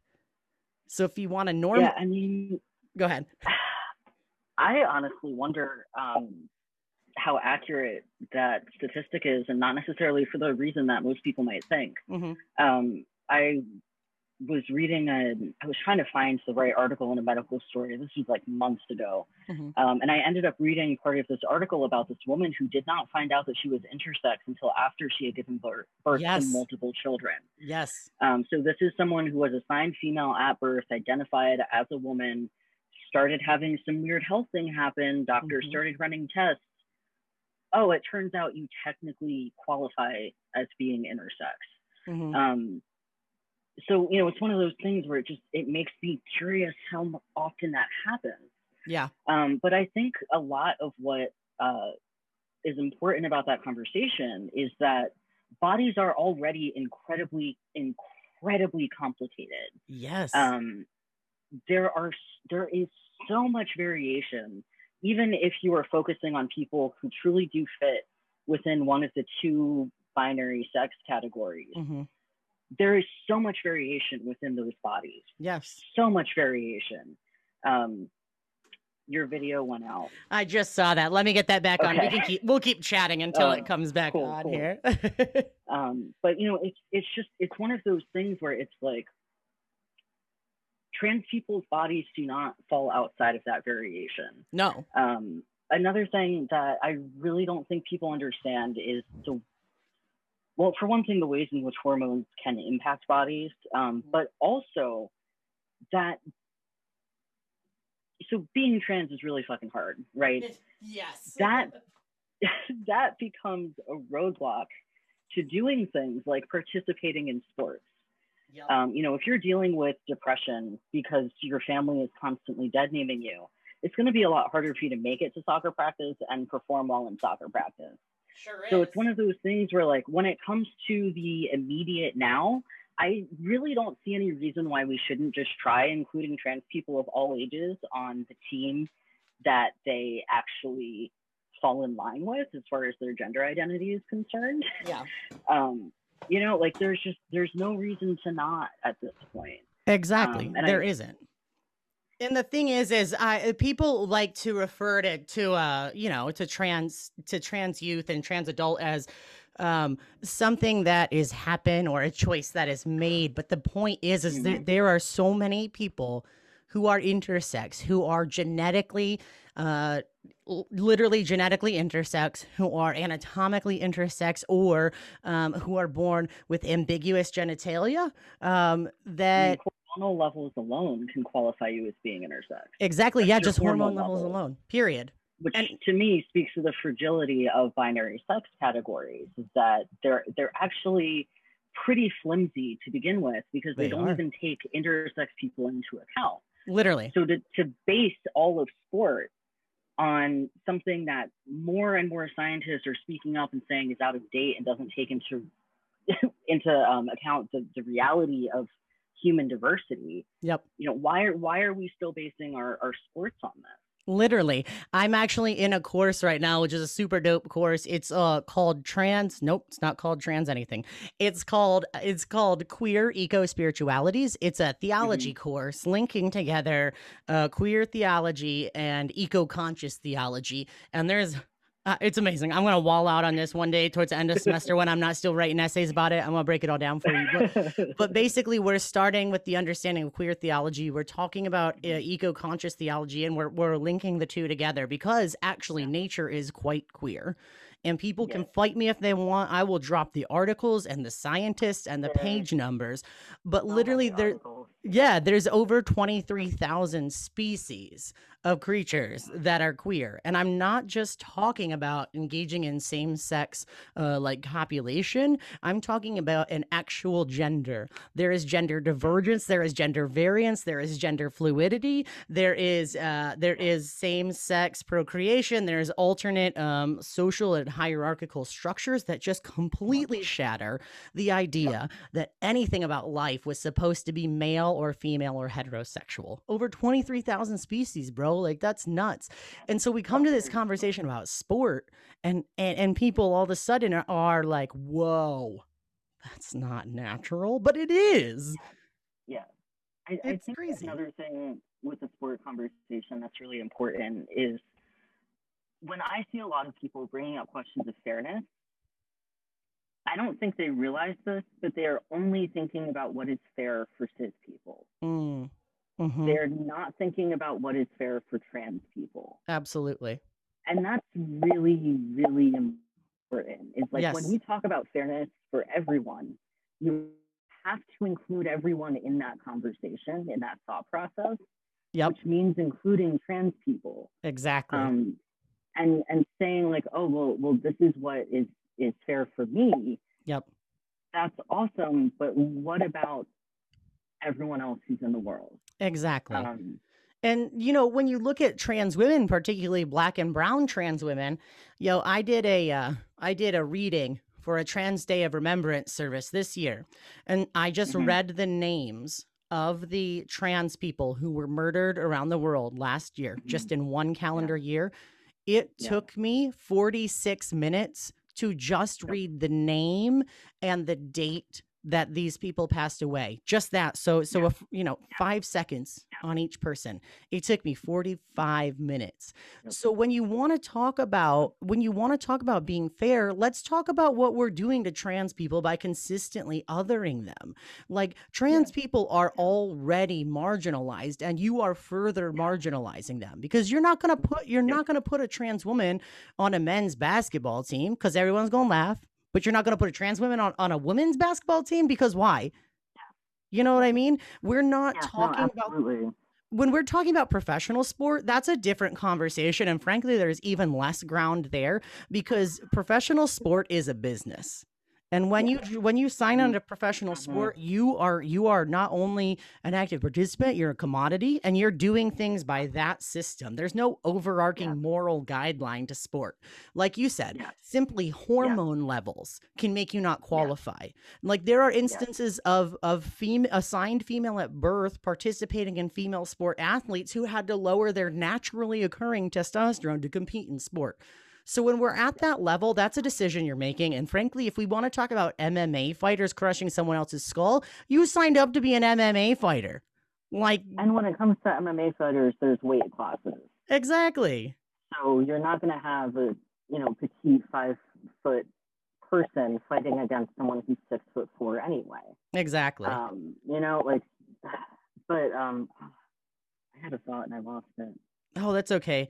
So if you want to norm, yeah, I mean, go ahead. I honestly wonder um, how accurate that statistic is, and not necessarily for the reason that most people might think. Mm-hmm. Um, I was reading a, I was trying to find the right article in a medical story. This was like months ago. Mm-hmm. Um, and I ended up reading part of this article about this woman who did not find out that she was intersex until after she had given birth, birth yes. to multiple children. Yes. Um, so this is someone who was assigned female at birth, identified as a woman, started having some weird health thing happen. Doctors mm-hmm. started running tests. Oh, it turns out you technically qualify as being intersex. Mm-hmm. Um, so you know, it's one of those things where it just it makes me curious how often that happens. Yeah. Um, but I think a lot of what uh, is important about that conversation is that bodies are already incredibly, incredibly complicated. Yes. Um, there are there is so much variation even if you are focusing on people who truly do fit within one of the two binary sex categories mm-hmm. There is so much variation within those bodies yes so much variation um, your video went out. I just saw that. Let me get that back okay. on. We can keep we'll keep chatting until uh, it comes back cool, on cool. here. um, but you know, it's it's just it's one of those things where it's like trans people's bodies do not fall outside of that variation. No. Um, another thing that I really don't think people understand is the well, for one thing, the ways in which hormones can impact bodies, um, mm-hmm. but also that. So being trans is really fucking hard, right? Yes. That that becomes a roadblock to doing things like participating in sports Yep. Um, you know, if you're dealing with depression because your family is constantly dead naming you, it's going to be a lot harder for you to make it to soccer practice and perform well in soccer practice. Sure so it's one of those things where, like, when it comes to the immediate now, I really don't see any reason why we shouldn't just try including trans people of all ages on the team that they actually fall in line with as far as their gender identity is concerned. Yeah. um, you know, like there's just there's no reason to not at this point. Exactly. Um, and there I, isn't. And the thing is, is uh, people like to refer to to uh, you know to trans to trans youth and trans adult as um, something that is happen or a choice that is made. But the point is, is mm-hmm. there are so many people who are intersex, who are genetically, uh, literally genetically intersex, who are anatomically intersex, or um, who are born with ambiguous genitalia. Um, that hormonal levels alone can qualify you as being intersex. Exactly. That's yeah, just hormone, hormone levels alone. Period. Which and, to me speaks to the fragility of binary sex categories, is that they're they're actually pretty flimsy to begin with because they, they don't are. even take intersex people into account. Literally. So to, to base all of sport on something that more and more scientists are speaking up and saying is out of date and doesn't take into into um, account the, the reality of human diversity. Yep. You know, why are why are we still basing our, our sports on this? Literally. I'm actually in a course right now, which is a super dope course. It's uh called trans nope, it's not called trans anything. It's called it's called queer eco spiritualities. It's a theology mm-hmm. course linking together uh queer theology and eco conscious theology. And there's uh, it's amazing. I'm gonna wall out on this one day towards the end of semester when I'm not still writing essays about it. I'm gonna break it all down for you. But, but basically, we're starting with the understanding of queer theology. We're talking about uh, eco-conscious theology, and we're we're linking the two together because actually, nature is quite queer and people can fight me if they want. I will drop the articles and the scientists and the page numbers. But literally, there, yeah, there's over 23,000 species of creatures that are queer. And I'm not just talking about engaging in same sex uh, like copulation, I'm talking about an actual gender. There is gender divergence, there is gender variance, there is gender fluidity, there is uh, there is same sex procreation, there's alternate um, social and hierarchical structures that just completely shatter the idea that anything about life was supposed to be male or female or heterosexual. Over 23,000 species, bro. Like that's nuts. And so we come to this conversation about sport and and, and people all of a sudden are, are like, "Whoa. That's not natural." But it is. Yeah. I, I think crazy. another thing with the sport conversation that's really important is when I see a lot of people bringing up questions of fairness, I don't think they realize this, but they are only thinking about what is fair for cis people. Mm. Mm-hmm. They're not thinking about what is fair for trans people. Absolutely. And that's really, really important. Is like yes. when we talk about fairness for everyone, you have to include everyone in that conversation, in that thought process. Yep. Which means including trans people. Exactly. Um, and and saying like, oh well, well, this is what is is fair for me. Yep. That's awesome. But what about everyone else who's in the world. Exactly. Um, and you know, when you look at trans women, particularly black and brown trans women, yo, know, I did a uh, I did a reading for a Trans Day of Remembrance service this year, and I just mm-hmm. read the names of the trans people who were murdered around the world last year, mm-hmm. just in one calendar yeah. year. It yeah. took me 46 minutes to just read the name and the date that these people passed away just that. So so if you know five seconds on each person it took me 45 minutes. So when you want to talk about when you want to talk about being fair let's talk about what we're doing to trans people by consistently othering them. Like trans people are already marginalized and you are further marginalizing them because you're not going to mm-hmm. put you're not going to put a trans woman on a men's basketball team because everyone's going to laugh but you're not going to put a trans woman on, on a women's basketball team because why? You know what I mean? We're not yeah, talking no, about when we're talking about professional sport, that's a different conversation. And frankly, there's even less ground there because professional sport is a business. And when you when you sign on to professional mm-hmm. sport, you are you are not only an active participant, you're a commodity and you're doing things by that system. There's no overarching yeah. moral guideline to sport. Like you said, yeah. simply hormone yeah. levels can make you not qualify. Like there are instances of of fem- assigned female at birth participating in female sport athletes who had to lower their naturally occurring testosterone to compete in sport. So when we're at that level, that's a decision you're making. And frankly, if we want to talk about MMA fighters crushing someone else's skull, you signed up to be an MMA fighter. Like, and when it comes to MMA fighters, there's weight classes. Exactly. So you're not going to have a you know petite five foot person fighting against someone who's six foot four anyway. Exactly. Um, you know, like, but um, I had a thought and I lost it. Oh, that's okay.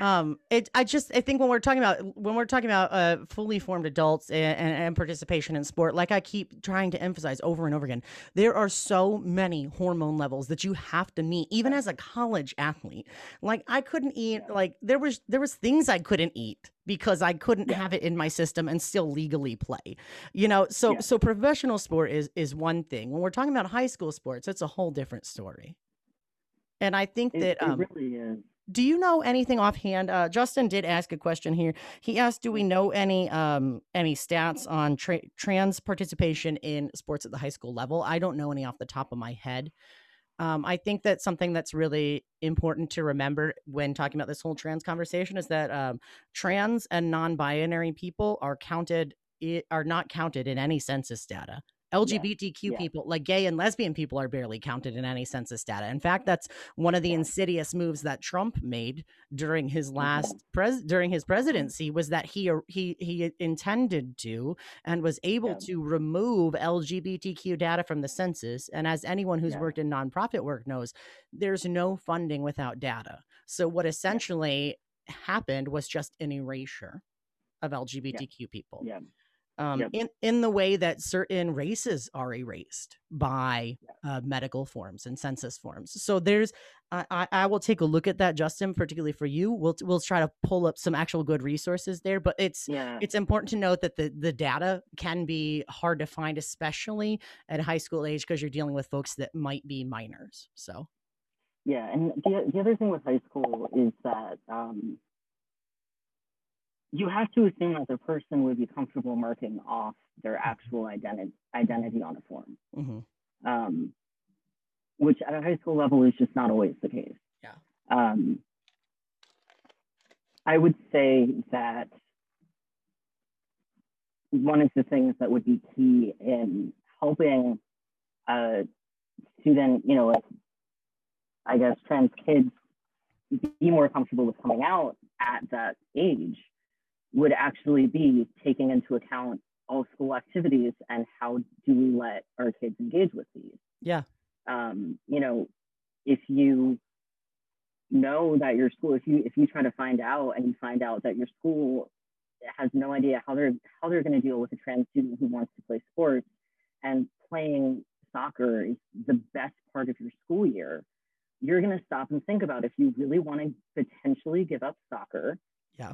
Um, it. I just. I think when we're talking about when we're talking about uh fully formed adults and, and, and participation in sport, like I keep trying to emphasize over and over again, there are so many hormone levels that you have to meet, even as a college athlete. Like I couldn't eat. Like there was there was things I couldn't eat because I couldn't Yeah. have it in my system and still legally play. You know. So Yeah. so professional sport is is one thing. When we're talking about high school sports, it's a whole different story. And I think It, that it um, really is. Do you know anything offhand? Uh, Justin did ask a question here. He asked, "Do we know any um, any stats on tra- trans participation in sports at the high school level?" I don't know any off the top of my head. Um, I think that something that's really important to remember when talking about this whole trans conversation is that um, trans and non-binary people are counted are not counted in any census data. LGBTQ yeah. people, like gay and lesbian people, are barely counted in any census data. In fact, that's one of the insidious moves that Trump made during his Mhm. last pres during his presidency was that he he he intended to and was able Yeah. to remove LGBTQ data from the census. And as anyone who's Yeah. worked in nonprofit work knows, there's no funding without data. So what essentially happened was just an erasure of LGBTQ people Yeah. Um, Yep. in in the way that certain races are erased by uh, medical forms and census forms. So there's, I, I, I will take a look at that, Justin, particularly for you. We'll we'll try to pull up some actual good resources there, but it's Yeah. it's important to note that the the data can be hard to find, especially at high school age, because you're dealing with folks that might be minors. So Yeah, and the, the other thing with high school is that um, you have to assume that the person would be comfortable marking off their actual identity identity on a form, mhm. um, which at a high school level is just not always the case. Yeah. Um, I would say that one of the things that would be key in helping a student, you know, like I guess trans kids be more comfortable with coming out at that age would actually be taking into account all school activities and how do we let our kids engage with these. yeah, Um, you know, if you know that your school, if you if you try to find out and you find out that your school has no idea how they're how they're going to deal with a trans student who wants to play sports and playing soccer is the best part of your school year, you're going to stop and think about if you really want to potentially give up soccer Yeah.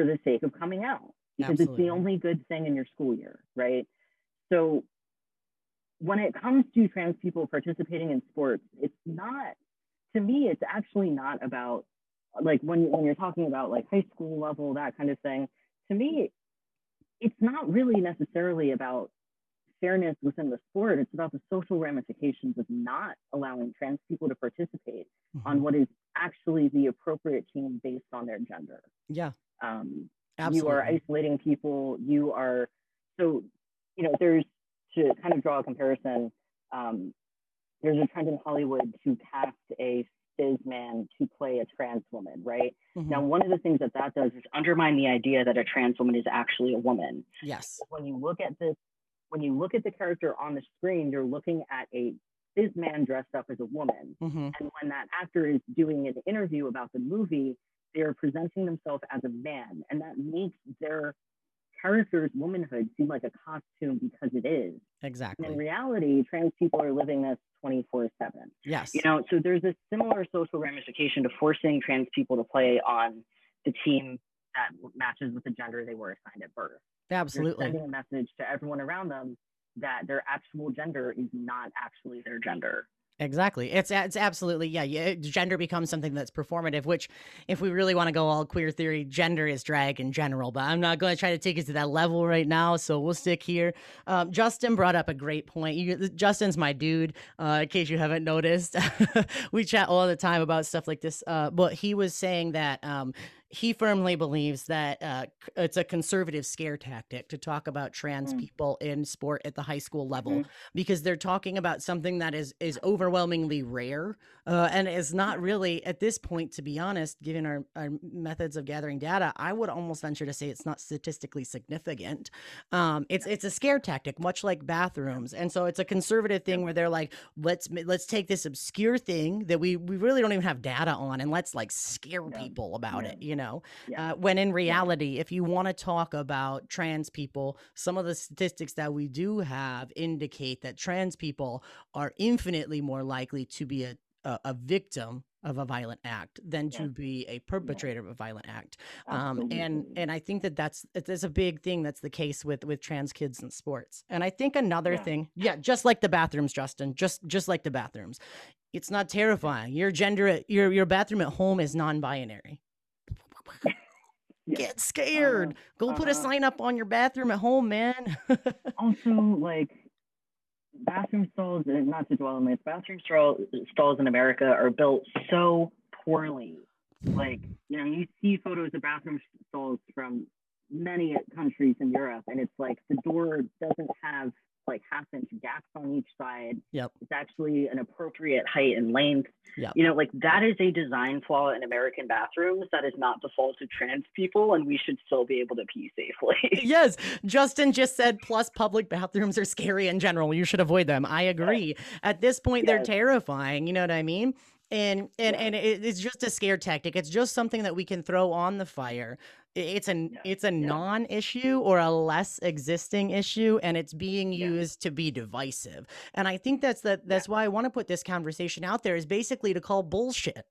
For the sake of coming out because it's the only good thing in your school year, right? So when it comes to trans people participating in sports, it's not to me, it's actually not about like when when you're talking about like high school level, that kind of thing, to me, it's not really necessarily about fairness within the sport. It's about the social ramifications of not allowing trans people to participate on Mhm. what is actually the appropriate team based on their gender. yeah, Um, you are isolating people. You are so you know. There's to kind of draw a comparison. Um, there's a trend in Hollywood to cast a cis man to play a trans woman, right? Mhm. Now, one of the things that that does is undermine the idea that a trans woman is actually a woman. yes, When you look at this, when you look at the character on the screen, you're looking at a cis man dressed up as a woman. hmm And when that actor is doing an interview about the movie, they're presenting themselves as a man. And that makes their character's womanhood seem like a costume because it is. And exactly. in reality, trans people are living this 24 7. yes, You know, so there's a similar social ramification to forcing trans people to play on the team that matches with the gender they were assigned at birth. You're absolutely. sending a message to everyone around them that their actual gender is not actually their gender. Exactly. It's it's absolutely yeah. Gender becomes something that's performative. Which, if we really want to go all queer theory, gender is drag in general. But I'm not going to try to take it to that level right now. So we'll stick here. Um, Justin brought up a great point. You, Justin's my dude. Uh, in case you haven't noticed, we chat all the time about stuff like this. Uh, but he was saying that um, he firmly believes that uh, it's a conservative scare tactic to talk about trans mm. people in sport at the high school level mm. because they're talking about something that is is overwhelmingly rare uh, and is not really at this point to be honest given our, our methods of gathering data i would almost venture to say it's not statistically significant um, it's it's a scare tactic much like bathrooms and so it's a conservative thing where they're like let's let's take this obscure thing that we we really don't even have data on and let's like scare yeah. people about yeah. it you know yeah. uh, when in reality if you want to talk about trans people some of the statistics that we do have indicate that trans people are infinitely more likely to be a a, a victim of a violent act than to be a perpetrator yeah. of a violent act. Um, and and i think that that's it's a big thing that's the case with with trans kids in sports. And i think another yeah. thing yeah just like the bathrooms justin just just like the bathrooms it's not terrifying. Your gender your your bathroom at home is non-binary get scared uh, go uh, put a uh-huh. sign up on your bathroom at home man also like bathroom stalls, not to dwell on this, bathroom stalls in America are built so poorly. Like, you know, you see photos of bathroom stalls from many countries in Europe, and it's like the door doesn't have like half inch gaps on each side. Yep. It's actually an appropriate height and length. Yep. You know, like that is a design flaw in American bathrooms that is not the fault of trans people, and we should still be able to pee safely. yes. Justin just said, plus public bathrooms are scary in general. You should avoid them. I agree. Yes. At this point, yes. they're terrifying. You know what I mean? and and and it's just a scare tactic it's just something that we can throw on the fire it's a yeah. it's a yeah. non-issue or a less existing issue and it's being used to be divisive and i think that's that that's why i want to put this conversation out there is basically to call bullshit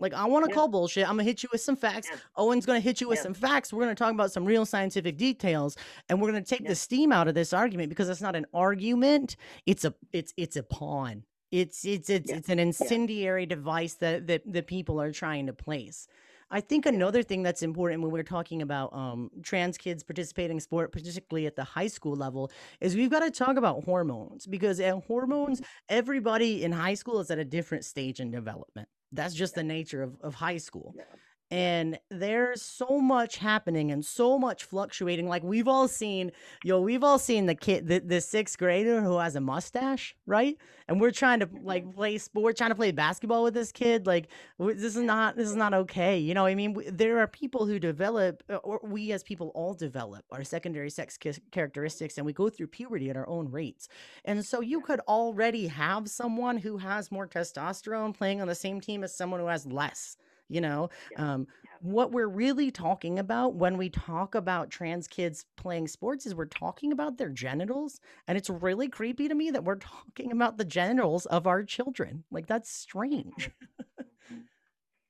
like I want to call bullshit. I'm gonna hit you with some facts. Owen's gonna hit you with some facts. We're gonna talk about some real scientific details, and we're gonna take the steam out of this argument because it's not an argument. It's a it's it's a pawn. It's it's it's yeah. it's an incendiary yeah. device that, that the people are trying to place. I think another thing that's important when we're talking about um, trans kids participating in sport, particularly at the high school level, is we've got to talk about hormones because at hormones, everybody in high school is at a different stage in development. That's just the nature of, of high school. Yeah and there's so much happening and so much fluctuating like we've all seen yo we've all seen the kid the, the sixth grader who has a mustache right? And we're trying to like play sport we're trying to play basketball with this kid like this is not this is not okay you know i mean? There are people who develop uh, or we as people all develop our secondary sex characteristics and we go through puberty at our own rates. And so you could already have someone who has more testosterone playing on the same team as someone who has less you know yeah. um, yeah. what we're really talking about when we talk about trans kids playing sports is we're talking about their genitals and it's really creepy to me that we're talking about the genitals of our children like that's strange mm-hmm.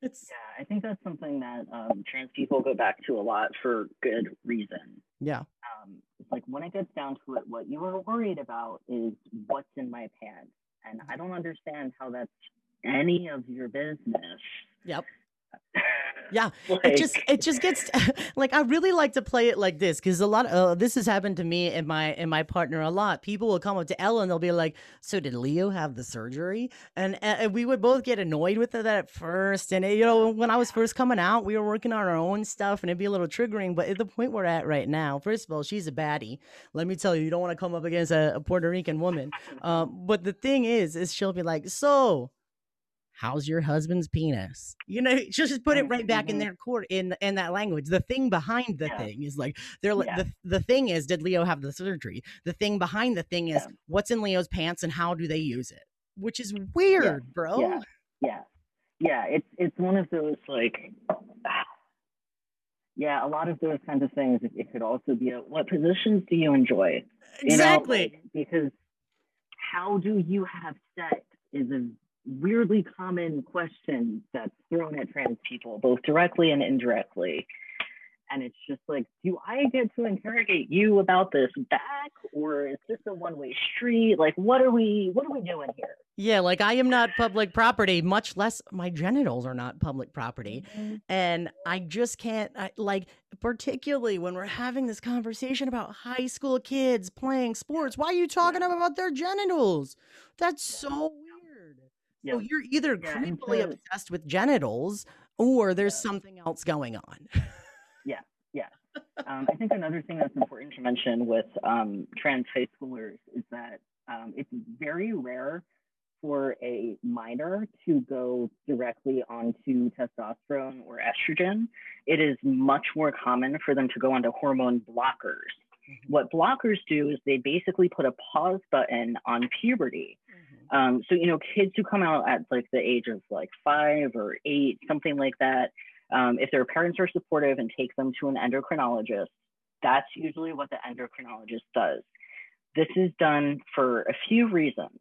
it's yeah i think that's something that um, trans people go back to a lot for good reason yeah um, it's like when it gets down to it what you are worried about is what's in my pants and i don't understand how that's any of your business Yep. Yeah, like, it just it just gets like I really like to play it like this because a lot of uh, this has happened to me and my and my partner a lot. People will come up to Ella and they'll be like, "So did Leo have the surgery?" And, and we would both get annoyed with that at first. And it, you know, when I was first coming out, we were working on our own stuff and it'd be a little triggering. But at the point we're at right now, first of all, she's a baddie. Let me tell you, you don't want to come up against a, a Puerto Rican woman. Um, but the thing is, is she'll be like, "So." How's your husband's penis? You know, she'll just put it right back in mm-hmm. their court in in that language. The thing behind the yeah. thing is like they're yeah. the the thing is did Leo have the surgery? The thing behind the thing is yeah. what's in Leo's pants and how do they use it? Which is weird, bro. Yeah. Yeah. Yeah, it's it's one of those like yeah, a lot of those kinds of things. It, it could also be a, what positions do you enjoy? Exactly. You know, like, because how do you have sex is a weirdly common questions that's thrown at trans people, both directly and indirectly. And it's just like, do I get to interrogate you about this back, or is this a one-way street? Like, what are we, what are we doing here? Yeah, like I am not public property, much less my genitals are not public property, mm-hmm. and I just can't. I, like, particularly when we're having this conversation about high school kids playing sports, why are you talking about their genitals? That's so weird. Yeah. So you're either yeah, creepily obsessed with genitals or there's something else going on. yeah, yeah. Um, I think another thing that's important to mention with um, trans high schoolers is that um, it's very rare for a minor to go directly onto testosterone or estrogen. It is much more common for them to go onto hormone blockers. Mm-hmm. What blockers do is they basically put a pause button on puberty. Um, so, you know, kids who come out at like the age of like five or eight, something like that, um, if their parents are supportive and take them to an endocrinologist, that's usually what the endocrinologist does. This is done for a few reasons.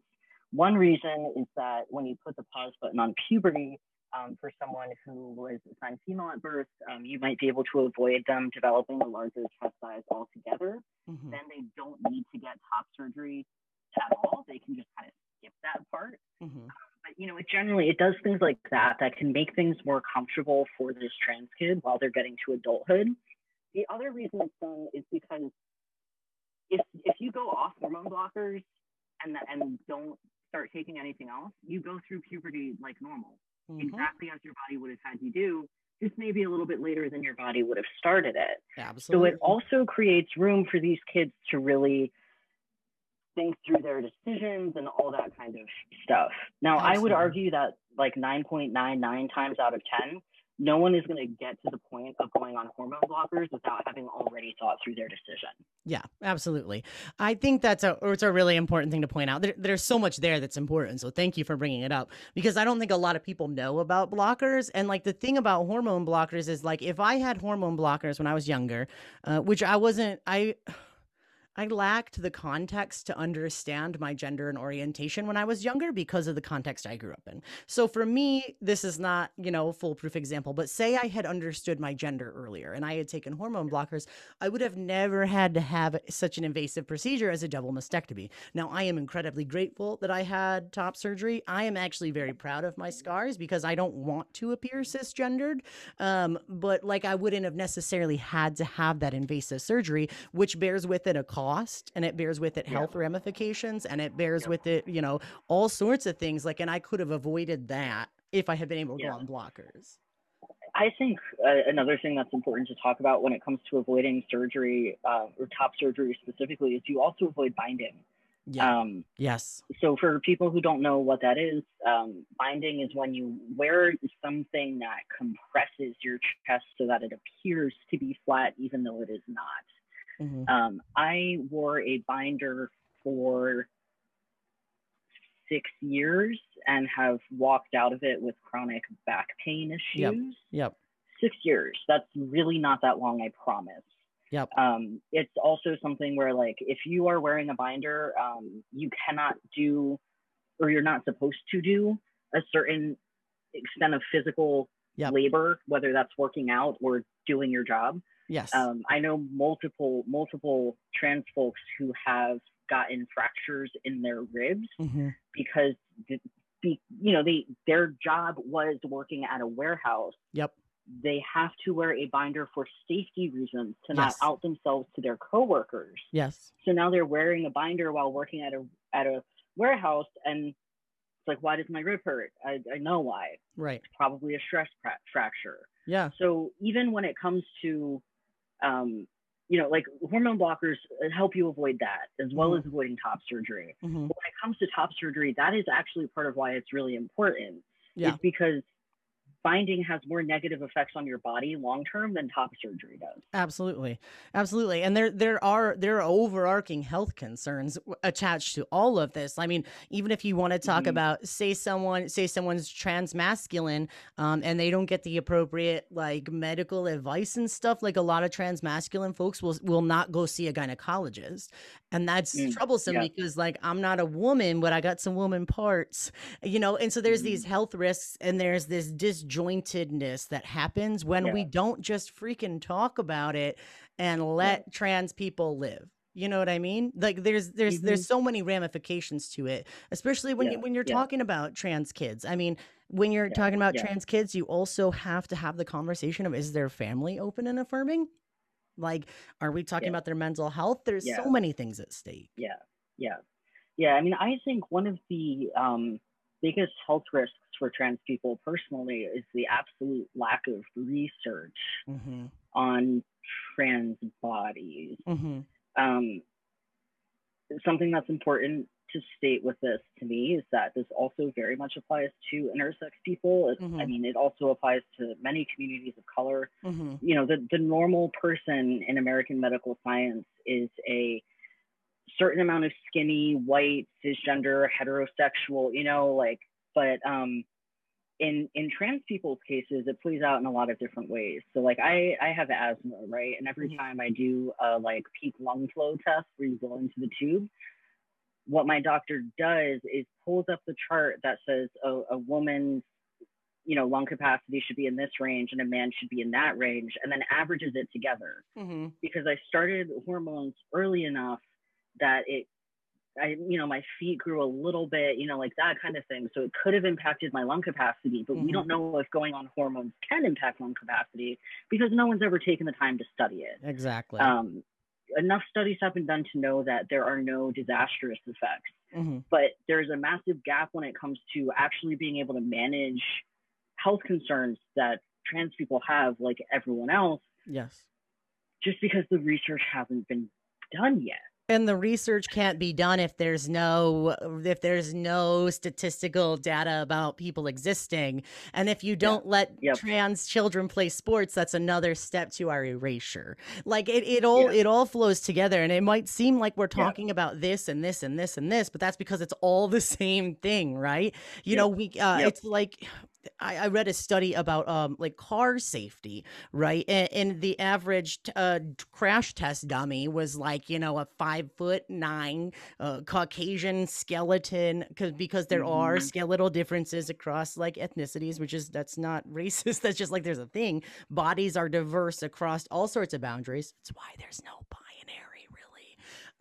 One reason is that when you put the pause button on puberty, um, for someone who was assigned female at birth, um, you might be able to avoid them developing a larger chest size altogether. Mm-hmm. Then they don't need to get top surgery at all. They can just kind of skip that part. Mm-hmm. But you know, it generally it does things like that that can make things more comfortable for this trans kid while they're getting to adulthood. The other reason it's done is because if if you go off hormone blockers and and don't start taking anything else, you go through puberty like normal, mm-hmm. exactly as your body would have had you do, just maybe a little bit later than your body would have started it. Absolutely. So it also creates room for these kids to really think through their decisions and all that kind of stuff. Now. I would argue that like 9.99 times out of 10, no one is going to get to the point of going on hormone blockers without having already thought through their decision. Yeah, absolutely. I think that's a it's a really important thing to point out. There, there's so much there that's important. So thank you for bringing it up because I don't think a lot of people know about blockers. And like the thing about hormone blockers is like if I had hormone blockers when I was younger, uh, which I wasn't, I I lacked the context to understand my gender and orientation when I was younger because of the context I grew up in. So for me, this is not, you know, a foolproof example, but say I had understood my gender earlier and I had taken hormone blockers, I would have never had to have such an invasive procedure as a double mastectomy. Now, I am incredibly grateful that I had top surgery. I am actually very proud of my scars because I don't want to appear cisgendered. Um, but like I wouldn't have necessarily had to have that invasive surgery, which bears with it a cost cost and it bears with it health yeah. ramifications and it bears yeah. with it, you know, all sorts of things. Like, and I could have avoided that if I had been able to yeah. go on blockers. I think uh, another thing that's important to talk about when it comes to avoiding surgery uh, or top surgery specifically is you also avoid binding. Yeah. Um, yes. So for people who don't know what that is, um, binding is when you wear something that compresses your chest so that it appears to be flat, even though it is not. Mm-hmm. Um, I wore a binder for six years and have walked out of it with chronic back pain issues. Yep. yep. Six years. That's really not that long, I promise. Yep. Um, it's also something where, like, if you are wearing a binder, um, you cannot do, or you're not supposed to do, a certain extent of physical yep. labor, whether that's working out or doing your job. Yes. Um, I know multiple multiple trans folks who have gotten fractures in their ribs mm-hmm. because the, you know they their job was working at a warehouse. Yep. They have to wear a binder for safety reasons to yes. not out themselves to their coworkers. Yes. So now they're wearing a binder while working at a at a warehouse and it's like why does my rib hurt? I, I know why. Right. It's probably a stress pra- fracture. Yeah. So even when it comes to um, you know, like hormone blockers help you avoid that as well mm-hmm. as avoiding top surgery. Mm-hmm. When it comes to top surgery, that is actually part of why it's really important. Yeah. Is because binding has more negative effects on your body long term than top surgery does. Absolutely. Absolutely. And there there are there are overarching health concerns attached to all of this. I mean, even if you want to talk mm-hmm. about say someone say someone's transmasculine um, and they don't get the appropriate like medical advice and stuff like a lot of transmasculine folks will will not go see a gynecologist. And that's mm, troublesome yeah. because like I'm not a woman but I got some woman parts. You know, and so there's mm-hmm. these health risks and there's this disjointedness that happens when yeah. we don't just freaking talk about it and let yeah. trans people live you know what i mean like there's there's mm-hmm. there's so many ramifications to it especially when you when you're talking about trans kids i mean when you're talking about trans kids you also have to have the conversation of is their family open and affirming like are we talking about their mental health there's so many things at stake yeah yeah yeah i mean i think one of the um biggest health risks for trans people personally is the absolute lack of research mm-hmm. on trans bodies. Mm-hmm. Um, something that's important to state with this to me is that this also very much applies to intersex people. Mm-hmm. I mean, it also applies to many communities of color. Mm-hmm. You know, the, the normal person in American medical science is a certain amount of skinny, white, cisgender, heterosexual, you know, like, but um, in in trans people's cases, it plays out in a lot of different ways. So like I I have asthma, right? And every mm-hmm. time I do a like peak lung flow test where you go into the tube, what my doctor does is pulls up the chart that says a, a woman's you know lung capacity should be in this range and a man should be in that range and then averages it together mm-hmm. because i started hormones early enough that it I, you know, my feet grew a little bit, you know, like that kind of thing. So it could have impacted my lung capacity, but mm-hmm. we don't know if going on hormones can impact lung capacity because no one's ever taken the time to study it. Exactly. Um, enough studies have been done to know that there are no disastrous effects, mm-hmm. but there's a massive gap when it comes to actually being able to manage health concerns that trans people have, like everyone else. Yes. Just because the research hasn't been done yet and the research can't be done if there's no if there's no statistical data about people existing. And if you don't yeah. let trans children play sports that's another step to our erasure. Like it, it all yeah. it all flows together. And it might seem like we're talking about this and this and this and this but that's because it's all the same thing right? You know we uh, it's like I, I, read a study about um like car safety, right? And, and the average t- uh, crash test dummy was like you know a five foot nine uh, Caucasian skeleton because because there mm-hmm. are skeletal differences across like ethnicities, which is that's not racist. That's just like there's a thing. Bodies are diverse across all sorts of boundaries. It's why there's no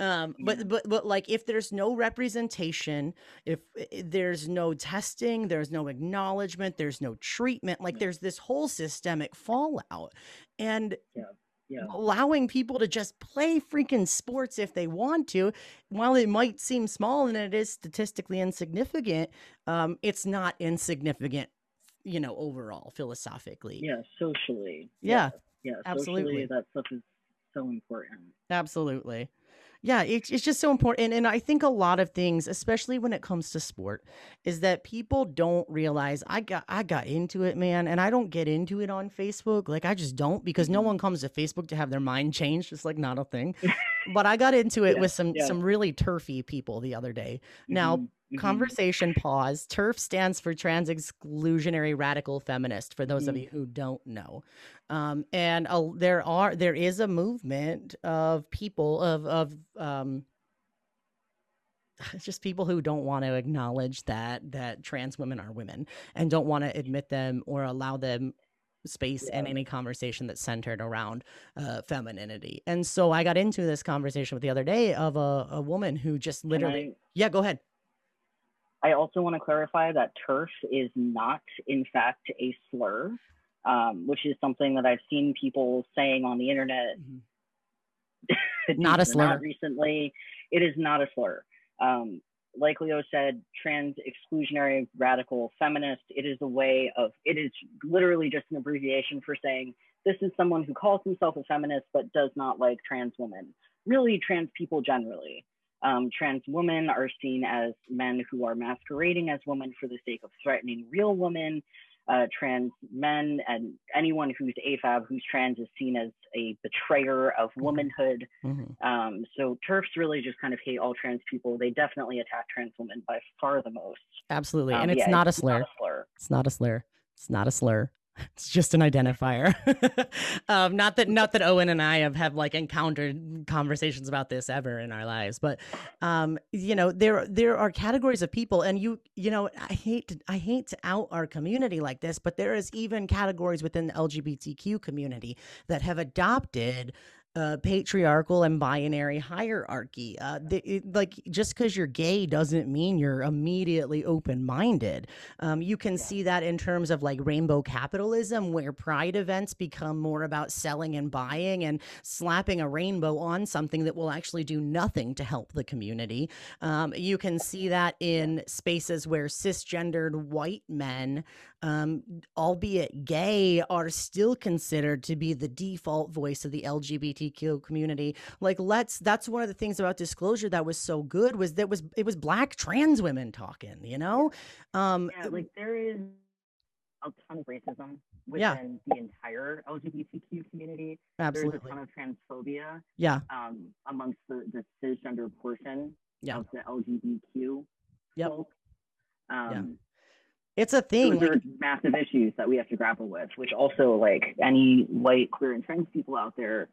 um, but but but like if there's no representation, if there's no testing, there's no acknowledgement, there's no treatment, like there's this whole systemic fallout, and yeah. Yeah. allowing people to just play freaking sports if they want to, while it might seem small and it is statistically insignificant, um, it's not insignificant, you know, overall philosophically. Yeah, socially. Yeah, yeah, yeah absolutely. Socially, that stuff is so important. Absolutely yeah it's, it's just so important and i think a lot of things especially when it comes to sport is that people don't realize i got i got into it man and i don't get into it on facebook like i just don't because no mm-hmm. one comes to facebook to have their mind changed it's like not a thing but i got into it yeah, with some yeah. some really turfy people the other day now mm-hmm. Mm-hmm. Conversation pause. TERF stands for Trans Exclusionary Radical Feminist. For those mm. of you who don't know, um, and uh, there are there is a movement of people of of um, just people who don't want to acknowledge that that trans women are women and don't want to admit them or allow them space yeah. in any conversation that's centered around uh, femininity. And so I got into this conversation with the other day of a, a woman who just literally, I, yeah, go ahead. I also want to clarify that TERF is not, in fact, a slur, um, which is something that I've seen people saying on the internet. Mm-hmm. not a slur. Not recently, it is not a slur. Um, like Leo said, trans exclusionary radical feminist. It is a way of. It is literally just an abbreviation for saying this is someone who calls himself a feminist but does not like trans women. Really, trans people generally. Um, trans women are seen as men who are masquerading as women for the sake of threatening real women. Uh, trans men and anyone who's AFAB, who's trans, is seen as a betrayer of mm-hmm. womanhood. Mm-hmm. Um, so TERFs really just kind of hate all trans people. They definitely attack trans women by far the most. Absolutely, um, and it's, yeah, not, it's a not a slur. It's not a slur. It's not a slur. It's just an identifier. um, not that not that Owen and I have have like encountered conversations about this ever in our lives, but um, you know there there are categories of people, and you you know I hate to I hate to out our community like this, but there is even categories within the LGBTQ community that have adopted uh, patriarchal and binary hierarchy. Uh, it, like just because you're gay doesn't mean you're immediately open minded. Um, you can yeah. see that in terms of like rainbow capitalism, where pride events become more about selling and buying and slapping a rainbow on something that will actually do nothing to help the community. Um, you can see that in spaces where cisgendered white men um, albeit gay, are still considered to be the default voice of the LGBTQ community. Like, let's that's one of the things about disclosure that was so good was that was it was black trans women talking, you know? Um, yeah, like there is a ton of racism within yeah. the entire LGBTQ community. Absolutely. There's a ton of transphobia. Yeah. Um, amongst the, the cisgender portion yeah. of the LGBTQ. Yep. Folk. Um, yeah. It's a thing. Those like, are massive issues that we have to grapple with, which also like any white, queer, and trans people out there,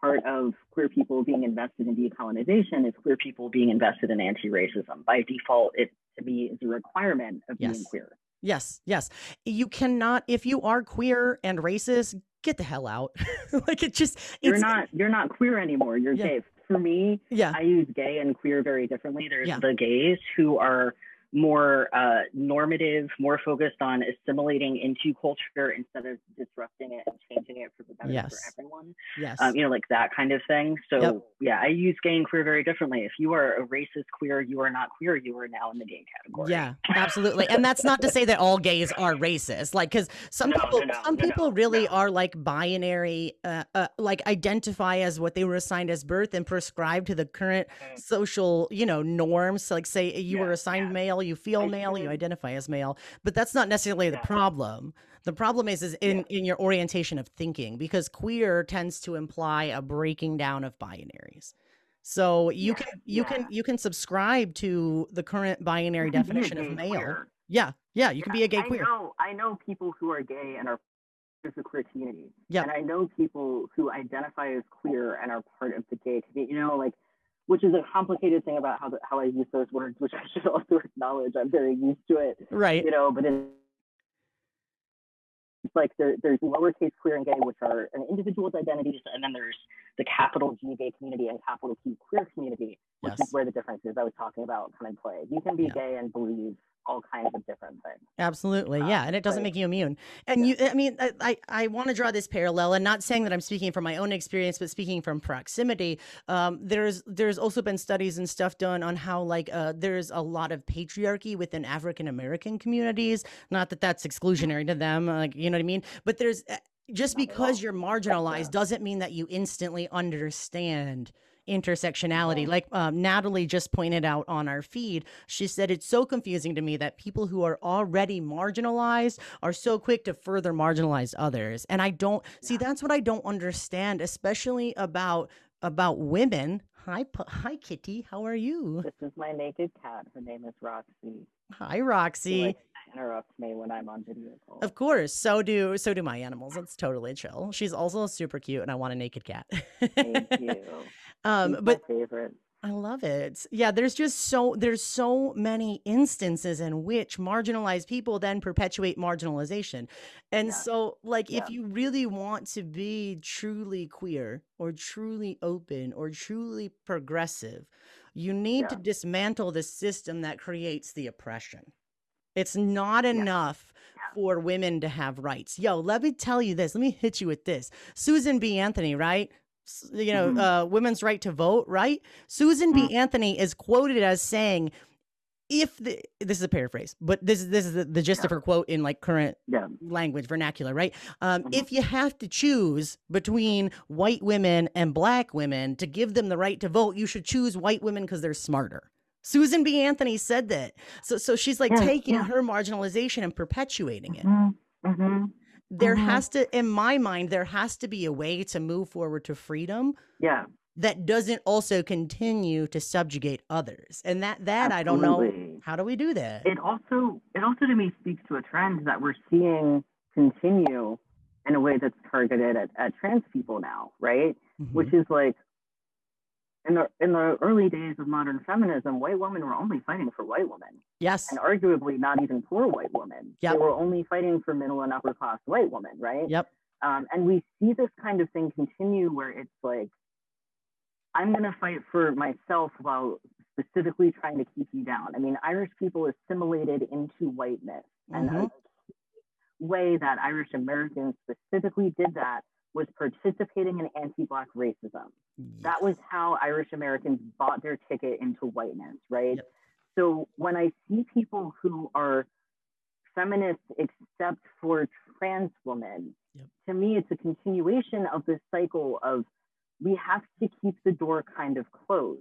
part of queer people being invested in decolonization is queer people being invested in anti-racism. By default, it to me is a requirement of yes. being queer. Yes, yes. You cannot if you are queer and racist, get the hell out. like it just You're not you're not queer anymore. You're yeah. gay. For me, yeah. I use gay and queer very differently. There's yeah. the gays who are more uh, normative, more focused on assimilating into culture instead of disrupting it and changing it for the better yes. for everyone. Yes. Um, you know, like that kind of thing. So yep. yeah, I use gay and queer very differently. If you are a racist queer, you are not queer. You are now in the gay category. Yeah, absolutely. and that's not to say that all gays are racist. Like, because some no, people, no, no, some people really are like binary, uh, uh, like identify as what they were assigned as birth and prescribe to the current mm. social, you know, norms. So, like, say you yeah, were assigned yeah. male, you feel I male, you identify as male, but that's not necessarily the problem. The problem is is in in your orientation of thinking because queer tends to imply a breaking down of binaries. So you yeah, can you yeah. can you can subscribe to the current binary definition of male. Queer. Yeah, yeah, you yeah, can be a gay I queer. Know, I know people who are gay and are part of the queer community. Yeah. And I know people who identify as queer and are part of the gay community. You know, like which is a complicated thing about how the, how I use those words, which I should also acknowledge. I'm very used to it, right? You know, but it's like there, there's lowercase queer and gay, which are an individual's identities, and then there's the capital G gay community and capital Q queer community, which yes. is where the differences I was talking about come in play. You can be yeah. gay and believe all kinds of different things. Absolutely, yeah, and it doesn't make you immune. And you, I mean, I I, I want to draw this parallel, and not saying that I'm speaking from my own experience, but speaking from proximity. Um, there's there's also been studies and stuff done on how like uh, there's a lot of patriarchy within African American communities. Not that that's exclusionary to them, like you know what I mean. But there's eh, just because you're marginalized doesn't mean that you instantly understand intersectionality. Like um, Natalie just pointed out on our feed, she said it's so confusing to me that people who are already marginalized are so quick to further marginalize others. And I don't see that's what I don't understand, especially about about women. Hi, hi, Kitty. How are you? This is my naked cat. Her name is Roxy. Hi, Roxy. Interrupt me when I'm on video call. Of course. So do so do my animals. It's totally chill. She's also super cute, and I want a naked cat. Thank you. um, She's but favorite. I love it. Yeah, there's just so there's so many instances in which marginalized people then perpetuate marginalization. And Yeah. so like Yeah. if you really want to be truly queer or truly open or truly progressive, you need to dismantle the system that creates the oppression. It's not enough Yeah. for women to have rights. Yo, let me tell you this. Let me hit you with this. Susan B. Anthony, right? You know, Mhm. uh, women's right to vote, right? Susan B. Mhm. Anthony is quoted as saying, if the, this is a paraphrase, but this is this is the, the gist of her quote in like current Yeah. language vernacular, right? Um, Mhm. If you have to choose between white women and black women to give them the right to vote, you should choose white women because they're smarter. Susan B. Anthony said that. So so she's like Yeah, taking yeah. her marginalization and perpetuating it. hmm hmm There Mhm. has to, in my mind, there has to be a way to move forward to freedom Yeah. that doesn't also continue to subjugate others. And that that I don't know. How do we do that? It also it also to me speaks to a trend that we're seeing continue in a way that's targeted at, at trans people now, right? Mhm. Which is like in the in the early days of modern feminism, white women were only fighting for white women. yes. And arguably not even poor white women. Yep. They were only fighting for middle and upper class white women, right? Yep. Um, and we see this kind of thing continue where it's like I'm going to fight for myself while specifically trying to keep you down. I mean, Irish people assimilated into whiteness. Mm-hmm. And a way that Irish Americans specifically did that was participating in anti Black racism. Yes. That was how Irish Americans bought their ticket into whiteness, right? Yep. So when I see people who are feminists except for trans women, yep. to me, it's a continuation of this cycle of we have to keep the door kind of closed.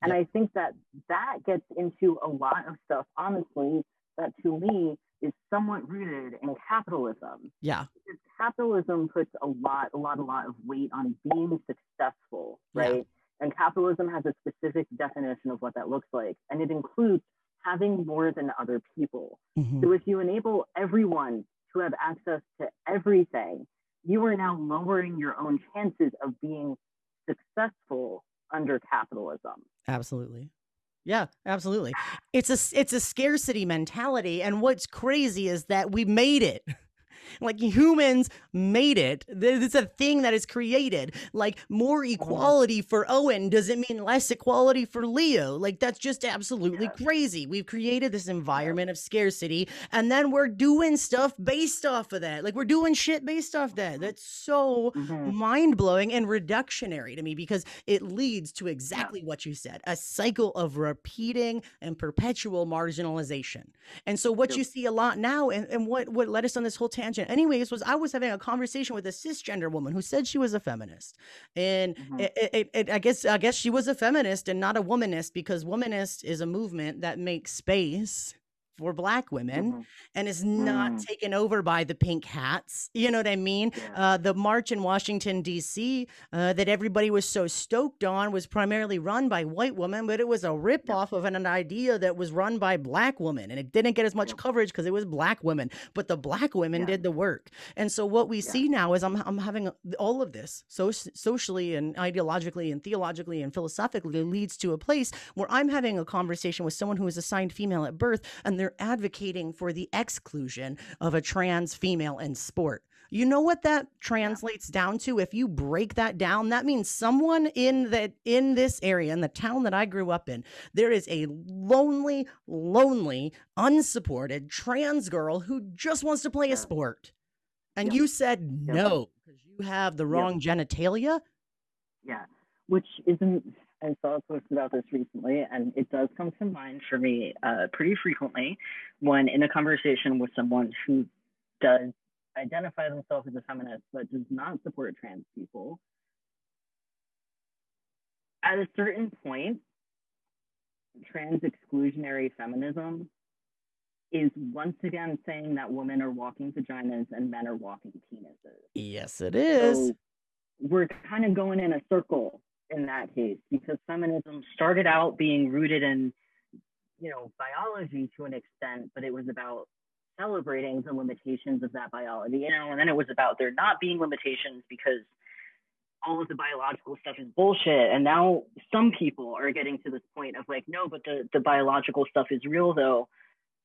And yep. I think that that gets into a lot of stuff, honestly, that to me is somewhat rooted in capitalism. Yeah. Because capitalism puts a lot, a lot, a lot of weight on being successful, right? Yeah. And capitalism has a specific definition of what that looks like. And it includes having more than other people. Mm-hmm. So if you enable everyone to have access to everything, you are now lowering your own chances of being successful under capitalism. Absolutely. Yeah, absolutely. It's a it's a scarcity mentality and what's crazy is that we made it. Like humans made it. It's a thing that is created. Like more uh-huh. equality for Owen doesn't mean less equality for Leo. Like that's just absolutely crazy. We've created this environment of scarcity and then we're doing stuff based off of that. Like we're doing shit based off that. That's so mm-hmm. mind blowing and reductionary to me because it leads to exactly what you said a cycle of repeating and perpetual marginalization. And so, what you see a lot now, and, and what, what led us on this whole tangent anyways, was I was having a conversation with a cisgender woman who said she was a feminist, and mm-hmm. it, it, it, I guess I guess she was a feminist and not a womanist because womanist is a movement that makes space for black women mm-hmm. and is not mm. taken over by the pink hats. You know what I mean? Yeah. Uh, the march in Washington, D.C., uh, that everybody was so stoked on was primarily run by white women, but it was a ripoff yeah. of an, an, idea that was run by black women. And it didn't get as much yeah. coverage because it was black women, but the black women did the work. And so what we see now is I'm, I'm having all of this so socially and ideologically and theologically and philosophically leads to a place where I'm having a conversation with someone who is assigned female at birth and they're they're advocating for the exclusion of a trans female in sport. You know what that translates down to? If you break that down, that means someone in that in this area, in the town that I grew up in, there is a lonely, lonely, unsupported trans girl who just wants to play a sport. And you said no because you have the wrong genitalia. Yeah, which isn't I saw a post about this recently, and it does come to mind for me uh, pretty frequently when in a conversation with someone who does identify themselves as a feminist but does not support trans people. At a certain point, trans exclusionary feminism is once again saying that women are walking vaginas and men are walking penises. Yes, it is. So we're kind of going in a circle in that case because feminism started out being rooted in you know biology to an extent but it was about celebrating the limitations of that biology you know and then it was about there not being limitations because all of the biological stuff is bullshit. And now some people are getting to this point of like no but the the biological stuff is real though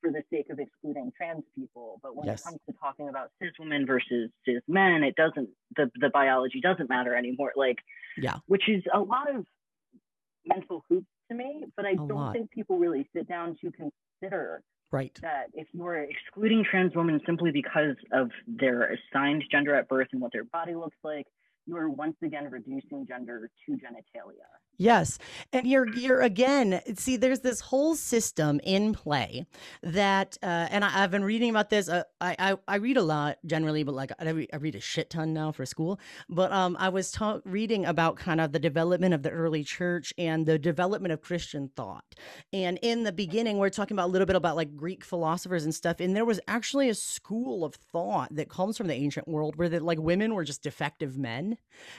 for the sake of excluding trans people. But when yes. it comes to talking about cis women versus cis men, it doesn't the the biology doesn't matter anymore. Like yeah, which is a lot of mental hoops to me. But I a don't lot. think people really sit down to consider right that if you're excluding trans women simply because of their assigned gender at birth and what their body looks like you are once again reducing gender to genitalia. Yes. And you're you're again, see, there's this whole system in play that uh, and I, have been reading about this. Uh, I, I, I read a lot generally, but like I read, I read a shit ton now for school. But um I was ta- reading about kind of the development of the early church and the development of Christian thought. And in the beginning, we're talking about a little bit about like Greek philosophers and stuff. And there was actually a school of thought that comes from the ancient world where that like women were just defective men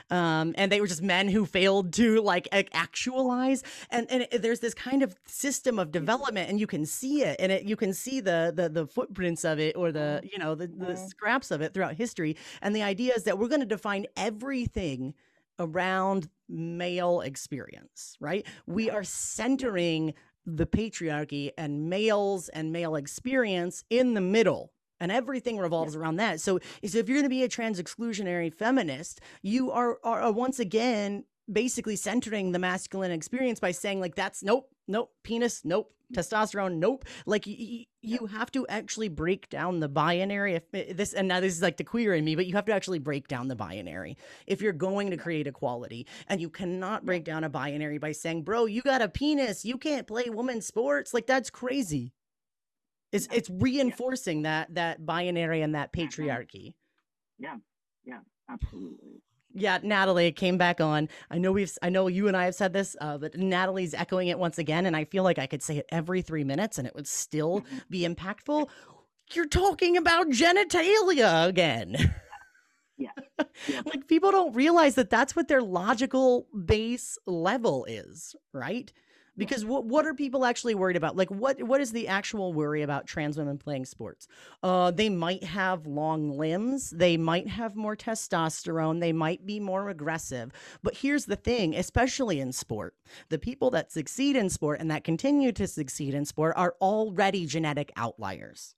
um, and they were just men who failed to like actualize. And and it, there's this kind of system of development, and you can see it, and it, you can see the the the footprints of it or the mm-hmm. you know the, the mm-hmm. scraps of it throughout history. And the idea is that we're going to define everything around male experience, right? We are centering the patriarchy and males and male experience in the middle and everything revolves yeah. around that. So, so if you're going to be a trans exclusionary feminist, you are, are once again basically centering the masculine experience by saying like that's nope nope penis nope testosterone nope. Like you have to actually break down the binary. If eh, this and now this is like the queer in me but you have to actually break down the binary. If you're going to create equality and you cannot break down a binary by saying bro you got a penis. You can't play women's sports. Like that's crazy. It's it's reinforcing that that binary and that patriarchy. Yeah. Yeah. Absolutely yeah, Natalie came back on. I know we've, I know you and I have said this, uh, but Natalie's echoing it once again, and I feel like I could say it every three minutes, and it would still Mm-hmm. be impactful. You're talking about genitalia again. Yeah. yeah. like people don't realize that that's what their logical base level is, right? Because what what are people actually worried about? Like what what is the actual worry about trans women playing sports? Uh, they might have long limbs, they might have more testosterone, they might be more aggressive. But here's the thing, especially in sport, the people that succeed in sport and that continue to succeed in sport are already genetic outliers.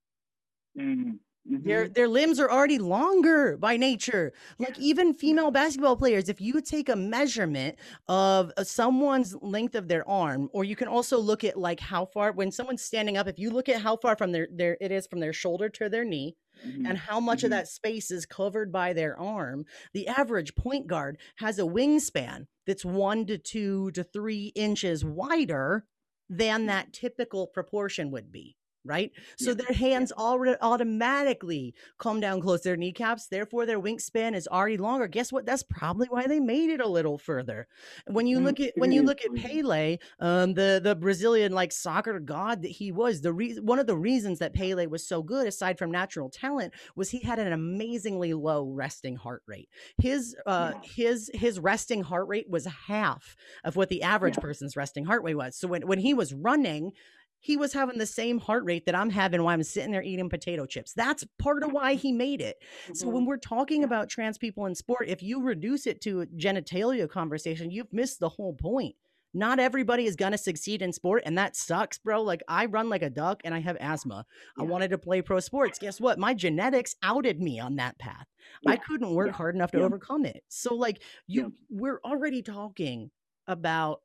Mhm. Mhm. Their their limbs are already longer by nature. Like even female basketball players, if you take a measurement of uh, someone's length of their arm, or you can also look at like how far when someone's standing up, if you look at how far from their their it is from their shoulder to their knee, Mhm. and how much of Mhm. that space is covered by their arm, the average point guard has a wingspan that's one to two to three inches wider than that typical proportion would be. Right. So Yeah, their hands already automatically come down close to their kneecaps. Therefore, their wingspan is already longer. Guess what? That's probably why they made it a little further. When you look at when you look at. Pele, um, the the Brazilian like soccer god that he was, the reason one of the reasons that Pele was so good, aside from natural talent, was he had an amazingly low resting heart rate. His uh Yeah. his his resting heart rate was half of what the average Yeah. person's resting heart rate was. So when when he was running. He was having the same heart rate that I'm having while I'm sitting there eating potato chips. That's part of why he made it. So Mhm. when we're talking Yeah. about trans people in sport, if you reduce it to a genitalia conversation, you've missed the whole point. Not everybody is gonna succeed in sport, and that sucks, bro. Like I run like a duck and I have asthma. I wanted to play pro sports. Guess what? My genetics outed me on that path. I couldn't work Yeah. hard enough to Yeah. overcome it. So like you Yeah. we're already talking about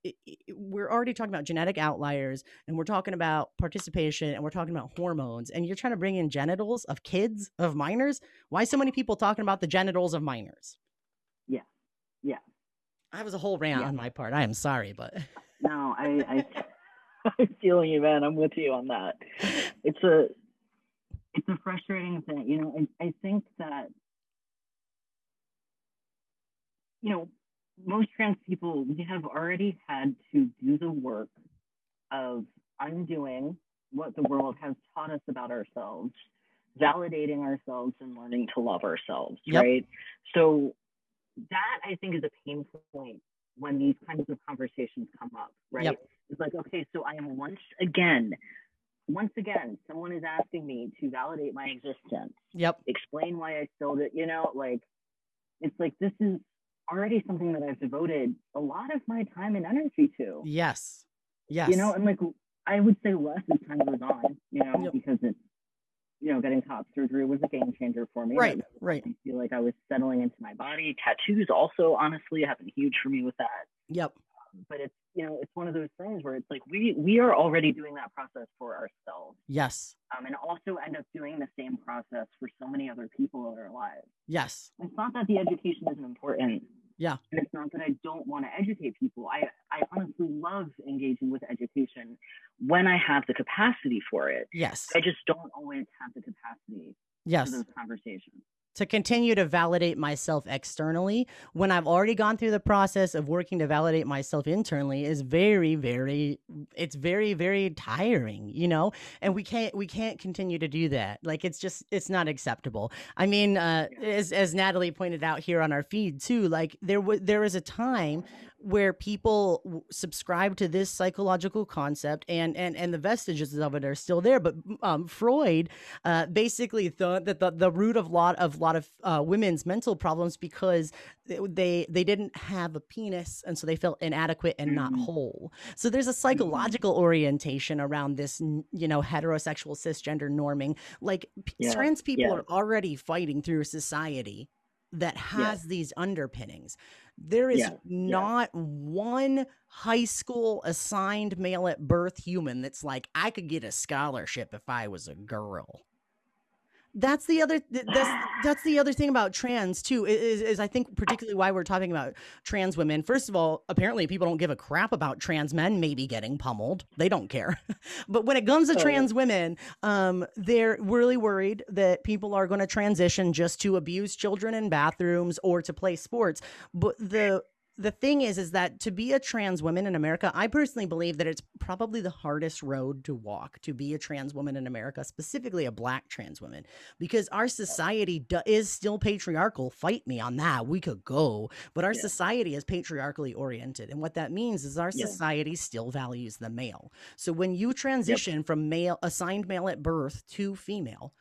we're already talking about genetic outliers and we're talking about participation and we're talking about hormones and you're trying to bring in genitals of kids of minors why so many people talking about the genitals of minors Yeah. Yeah. i was a whole rant Yeah. on my part i am sorry but No, I, I, I'm feeling you, man. I'm with you on that. It's a, it's a frustrating thing, you know. I, I think that, you know, most trans people we have already had to do the work of undoing what the world has taught us about ourselves, validating ourselves, and learning to love ourselves. Yep. Right. So that I think is a pain point when these kinds of conversations come up, right? Yep. It's like, okay, so I am once again, once again, someone is asking me to validate my existence, yep explain why I spilled it, you know, like it's like this is already something that I've devoted a lot of my time and energy to. yes yes You know, and like I would say less as time goes on, you know, Yep. because it's you know, getting top surgery was a game changer for me. right right I feel like I was settling into my body. Tattoos also honestly have been huge for me with that. yep But it's you know, it's one of those things where it's like we we are already doing that process for ourselves. yes Um, and also end up doing the same process for so many other people in our lives. yes It's not that the education isn't important. Yeah. And it's not that I don't want to educate people. I, I honestly love engaging with education when I have the capacity for it. yes I just don't always have the capacity yes for those conversations. To continue to validate myself externally when I've already gone through the process of working to validate myself internally is very, very, it's very, very tiring, you know? And we can't, we can't continue to do that. Like it's just, it's not acceptable. I mean, uh, as, as Natalie pointed out here on our feed too, like there was, there was a time where people subscribe to this psychological concept and, and, and the vestiges of it are still there. But um, Freud uh, basically thought that the, the root of lot of lot of uh, women's mental problems because they they didn't have a penis and so they felt inadequate and not Mhm. whole. So there's a psychological orientation around this, you know, heterosexual cisgender norming. Like Yeah, trans people yeah. are already fighting through a society that has yeah. these underpinnings. There is yeah. not yeah. one high school assigned male at birth human that's like, I could get a scholarship if I was a girl that's the other that's that's the other thing about trans too is, is i think particularly why we're talking about trans women first of all apparently people don't give a crap about trans men maybe getting pummeled. They don't care. But when it comes to oh. trans women um, they're really worried that people are going to transition just to abuse children in bathrooms or to play sports. But the the thing is is that to be a trans woman in america i personally believe that it's probably the hardest road to walk to be a trans woman in america specifically a black trans woman because our society do, is still patriarchal fight me on that we could go but our yeah. society is patriarchally oriented and what that means is our yeah. society still values the male so when you transition yep. from male assigned male at birth to female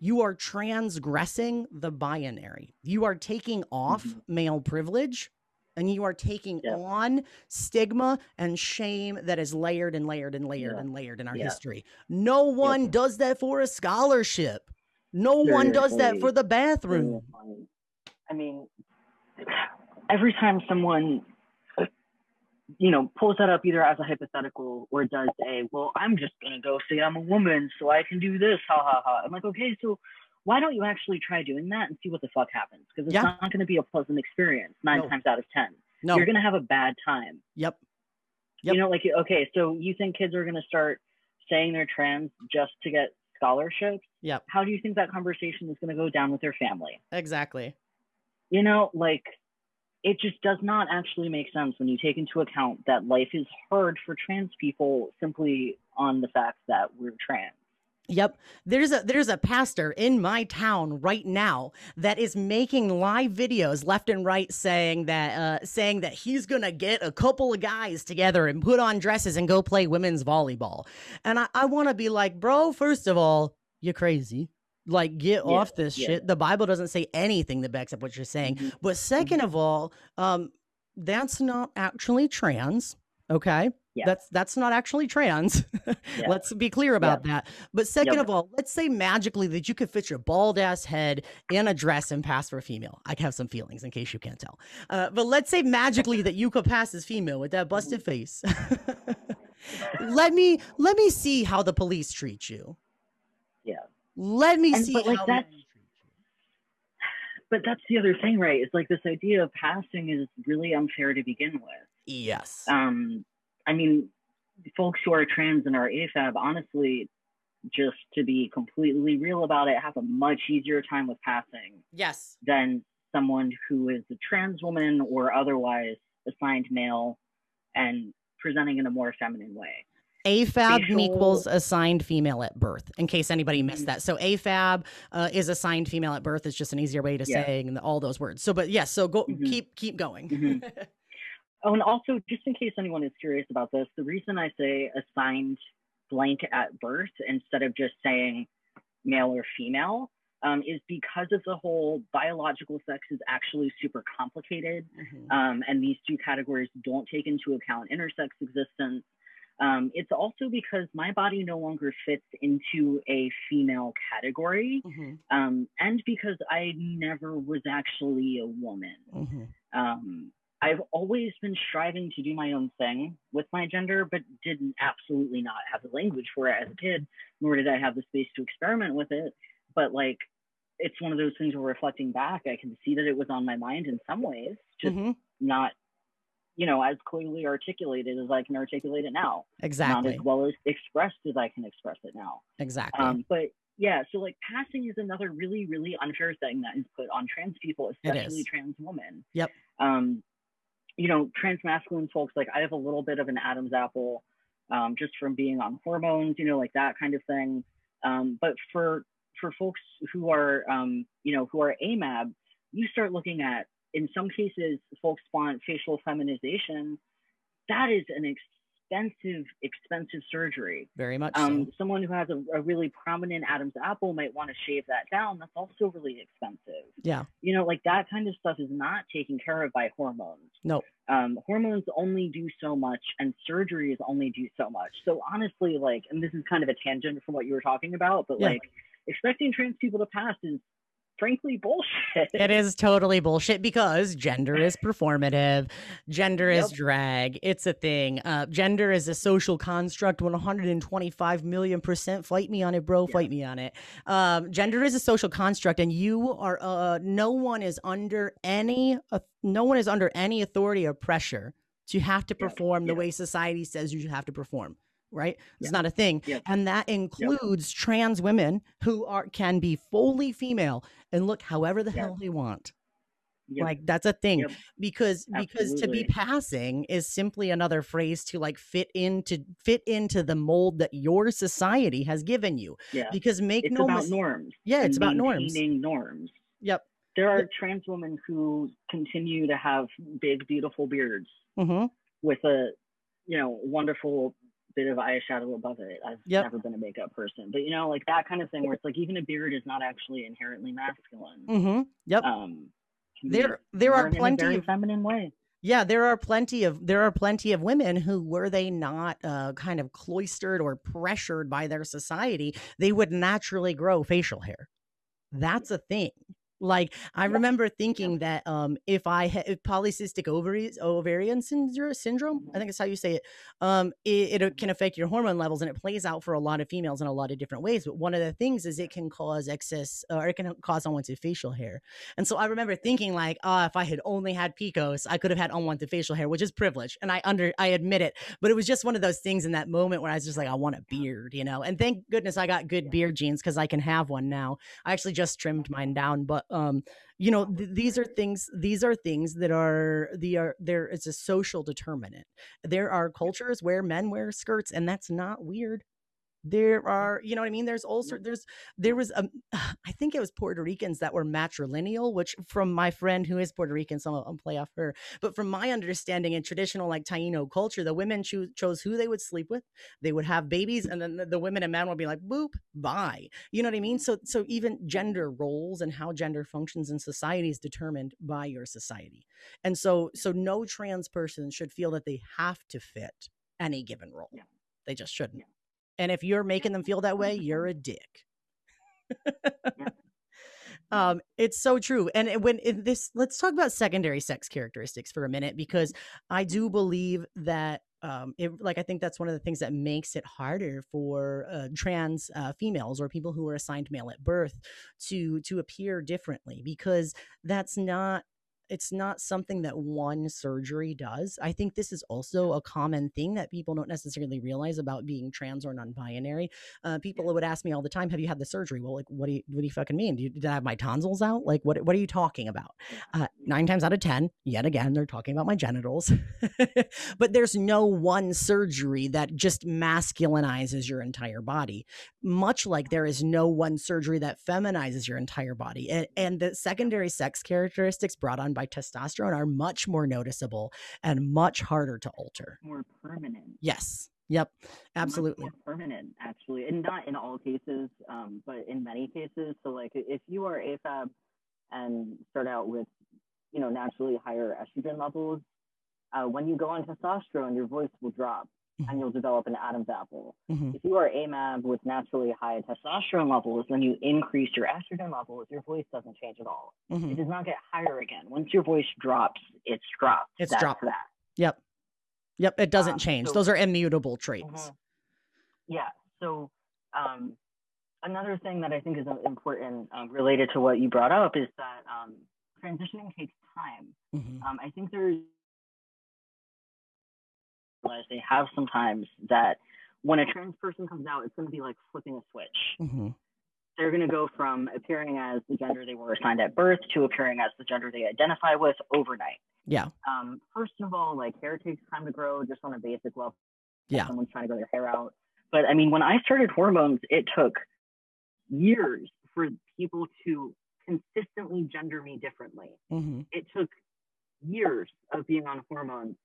you are transgressing the binary. You are taking off mm-hmm. male privilege and you are taking yeah. on stigma and shame that is layered and layered and layered yeah. and layered in our yeah. history. No one does that for a scholarship. No one does that for the oh bathroom. I mean, every time someone you know pulls that up either as a hypothetical or does a well i'm just gonna go say i'm a woman so i can do this ha ha ha i'm like okay so why don't you actually try doing that and see what the fuck happens? Because it's yeah. not going to be a pleasant experience nine no. times out of 10. No. You're going to have a bad time. Yep. yep. You know, like, okay, so you think kids are going to start saying they're trans just to get scholarships? Yep. How do you think that conversation is going to go down with their family? Exactly. You know, like, it just does not actually make sense when you take into account that life is hard for trans people simply on the fact that we're trans. Yep. There's a there's a pastor in my town right now that is making live videos left and right saying that uh saying that he's going to get a couple of guys together and put on dresses and go play women's volleyball. And I, I want to be like, bro, first of all, you're crazy. Like, get yeah, off this yeah. shit. The Bible doesn't say anything that backs up what you're saying. Mm-hmm. But 2nd mm-hmm. of all, um, that's not actually trans. Okay. Yeah. That's that's not actually trans. yeah. Let's be clear about yeah. that. But second yep. of all, let's say magically that you could fit your bald ass head in a dress and pass for a female. I have some feelings in case you can't tell. Uh, but let's say magically that you could pass as female with that busted face. let me let me see how the police treat you. Yeah. Let me and, see but like how that's, But that's the other thing, right? It's like this idea of passing is really unfair to begin with. Yes. Um I mean, folks who are trans and are AFAB, honestly, just to be completely real about it, have a much easier time with passing. Yes. Than someone who is a trans woman or otherwise assigned male and presenting in a more feminine way. AFAB Facial... equals assigned female at birth, in case anybody missed that. So AFAB uh, is assigned female at birth. It's just an easier way to yeah. saying all those words. So, but yes, yeah, so go mm-hmm. keep keep going. Mm-hmm. Oh, and also, just in case anyone is curious about this, the reason I say assigned blank at birth instead of just saying male or female um, is because of the whole biological sex is actually super complicated. Mm-hmm. Um, and these two categories don't take into account intersex existence. Um, it's also because my body no longer fits into a female category, mm-hmm. Um, and because I never was actually a woman. Mm-hmm. Um, I've always been striving to do my own thing with my gender, but didn't absolutely not have the language for it as a kid, nor did I have the space to experiment with it. But like, it's one of those things where reflecting back, I can see that it was on my mind in some ways, just mm-hmm. not, you know, as clearly articulated as I can articulate it now. Exactly. Not as well as expressed as I can express it now. Exactly. Um, but yeah, so like passing is another really, really unfair thing that is put on trans people, especially trans women. Yep. Um, you know, trans masculine folks, like I have a little bit of an Adam's apple um, just from being on hormones, you know, like that kind of thing. Um, but for for folks who are, um, you know, who are AMAB, you start looking at, in some cases, folks want facial feminization. That is an expensive, expensive surgery. Very much. Um, so. Someone who has a, a, really prominent Adam's apple might want to shave that down. That's also really expensive. Yeah. You know, like that kind of stuff is not taken care of by hormones. No. Um, hormones only do so much, and surgeries only do so much. So honestly, like, and this is kind of a tangent from what you were talking about, but yeah. like, expecting trans people to pass is frankly bullshit. It is totally bullshit because gender is performative, gender is Yep. drag. It's a thing. Uh, gender is a social construct. 125 million percent. Fight me on it, bro. Yeah. Fight me on it. Um, gender is a social construct, and you are. Uh, no one is under any. Uh, no one is under any authority or pressure to have to Yeah. perform the Yeah. way society says you should have to perform. Right? It's Yeah. not a thing, Yeah. and that includes trans women who are can be fully female and look however the Yeah. hell they want. Yep. Like that's a thing Yep. because because to be passing is simply another phrase to like fit into fit into the mold that your society has given you. yeah. Because make It's no about mis- norms. Yeah, it's about norms. norms. Yep. There are Yep. trans women who continue to have big, beautiful beards hmm with a, you know, wonderful bit of eyeshadow above it. I've Yep. never been a makeup person, but you know, like that kind of thing where it's like even a beard is not actually inherently masculine. Mm-hmm. Yep. Um, there there are worn in a plenty of feminine way. Yeah, there are plenty of there are plenty of women who were they not uh, kind of cloistered or pressured by their society, they would naturally grow facial hair. That's a thing. Like I remember thinking that um, if I had if polycystic ovaries ovarian syndrome, syndrome, I mm-hmm. think it's how you say it, um, it, it uh, can mm-hmm. affect your hormone levels and it plays out for a lot of females in a lot of different ways. But one of the things is it can cause excess uh, or it can cause unwanted facial hair. And so I remember thinking like, oh, if I had only had PCOS, I could have had unwanted facial hair, which is privilege. And I under I admit it. But it was just one of those things in that moment where I was just like, I want a uh-huh. beard, you know. And thank goodness I got good beard genes because I can have one now. I actually just trimmed uh-huh. mine down, but um, you know, th- these are things. These are things that are the are there. It's a social determinant. There are cultures where men wear skirts, and that's not weird. There are, you know what I mean? There's also there's there was a um, I think it was Puerto Ricans that were matrilineal, which from my friend who is Puerto Rican, so I'll, I'll play off her. But from my understanding in traditional like Taino culture, the women choo- chose who they would sleep with. They would have babies, and then the, the women and men would be like, "Boop, bye." You know what I mean? Mm-hmm. So so even gender roles and how gender functions in society is determined by your society, and so so no trans person should feel that they have to fit any given role. Yeah. They just shouldn't. Yeah. And if you're making them feel that way, you're a dick. Um, it's so true. And when in this, let's talk about secondary sex characteristics for a minute because I do believe that, um, it, like I think that's one of the things that makes it harder for uh, trans uh, females or people who are assigned male at birth to to appear differently because that's not it's not something that one surgery does. I think this is also a common thing that people don't necessarily realize about being trans or non-binary. Uh, people would ask me all the time, "Have you had the surgery?" Well, like, what do you what do you fucking mean? Do you, did I have my tonsils out? Like, what what are you talking about? Uh, nine times out of ten, yet again, they're talking about my genitals. but there's no one surgery that just masculinizes your entire body. Much like there is no one surgery that feminizes your entire body, and, and the secondary sex characteristics brought on by testosterone are much more noticeable and much harder to alter. More permanent. Yes. Yep. Absolutely. more permanent actually and not in all cases um, but in many cases so like if you are afab and start out with you know naturally higher estrogen levels uh, when you go on testosterone your voice will drop Mhm. and you'll develop an adam's apple Mhm. if you are amab with naturally high testosterone levels then you increase your estrogen levels your voice doesn't change at all Mhm. it does not get higher again once your voice drops it's dropped It's That's dropped. that Yep. Yep. It doesn't Um, change. so- Those are immutable traits. Mhm. Yeah. So um, another thing that I think is uh, important um, related to what you brought up is that um, transitioning takes time. Mhm. Um, I think there's realize they have sometimes that when a trans person comes out, it's going to be like flipping a switch. Mhm. They're going to go from appearing as the gender they were assigned at birth to appearing as the gender they identify with overnight. Yeah. Um, first of all, like hair takes time to grow just on a basic level. Yeah. Someone's trying to grow their hair out. But I mean, when I started hormones, it took years for people to consistently gender me differently. Mhm. It took years of being on hormones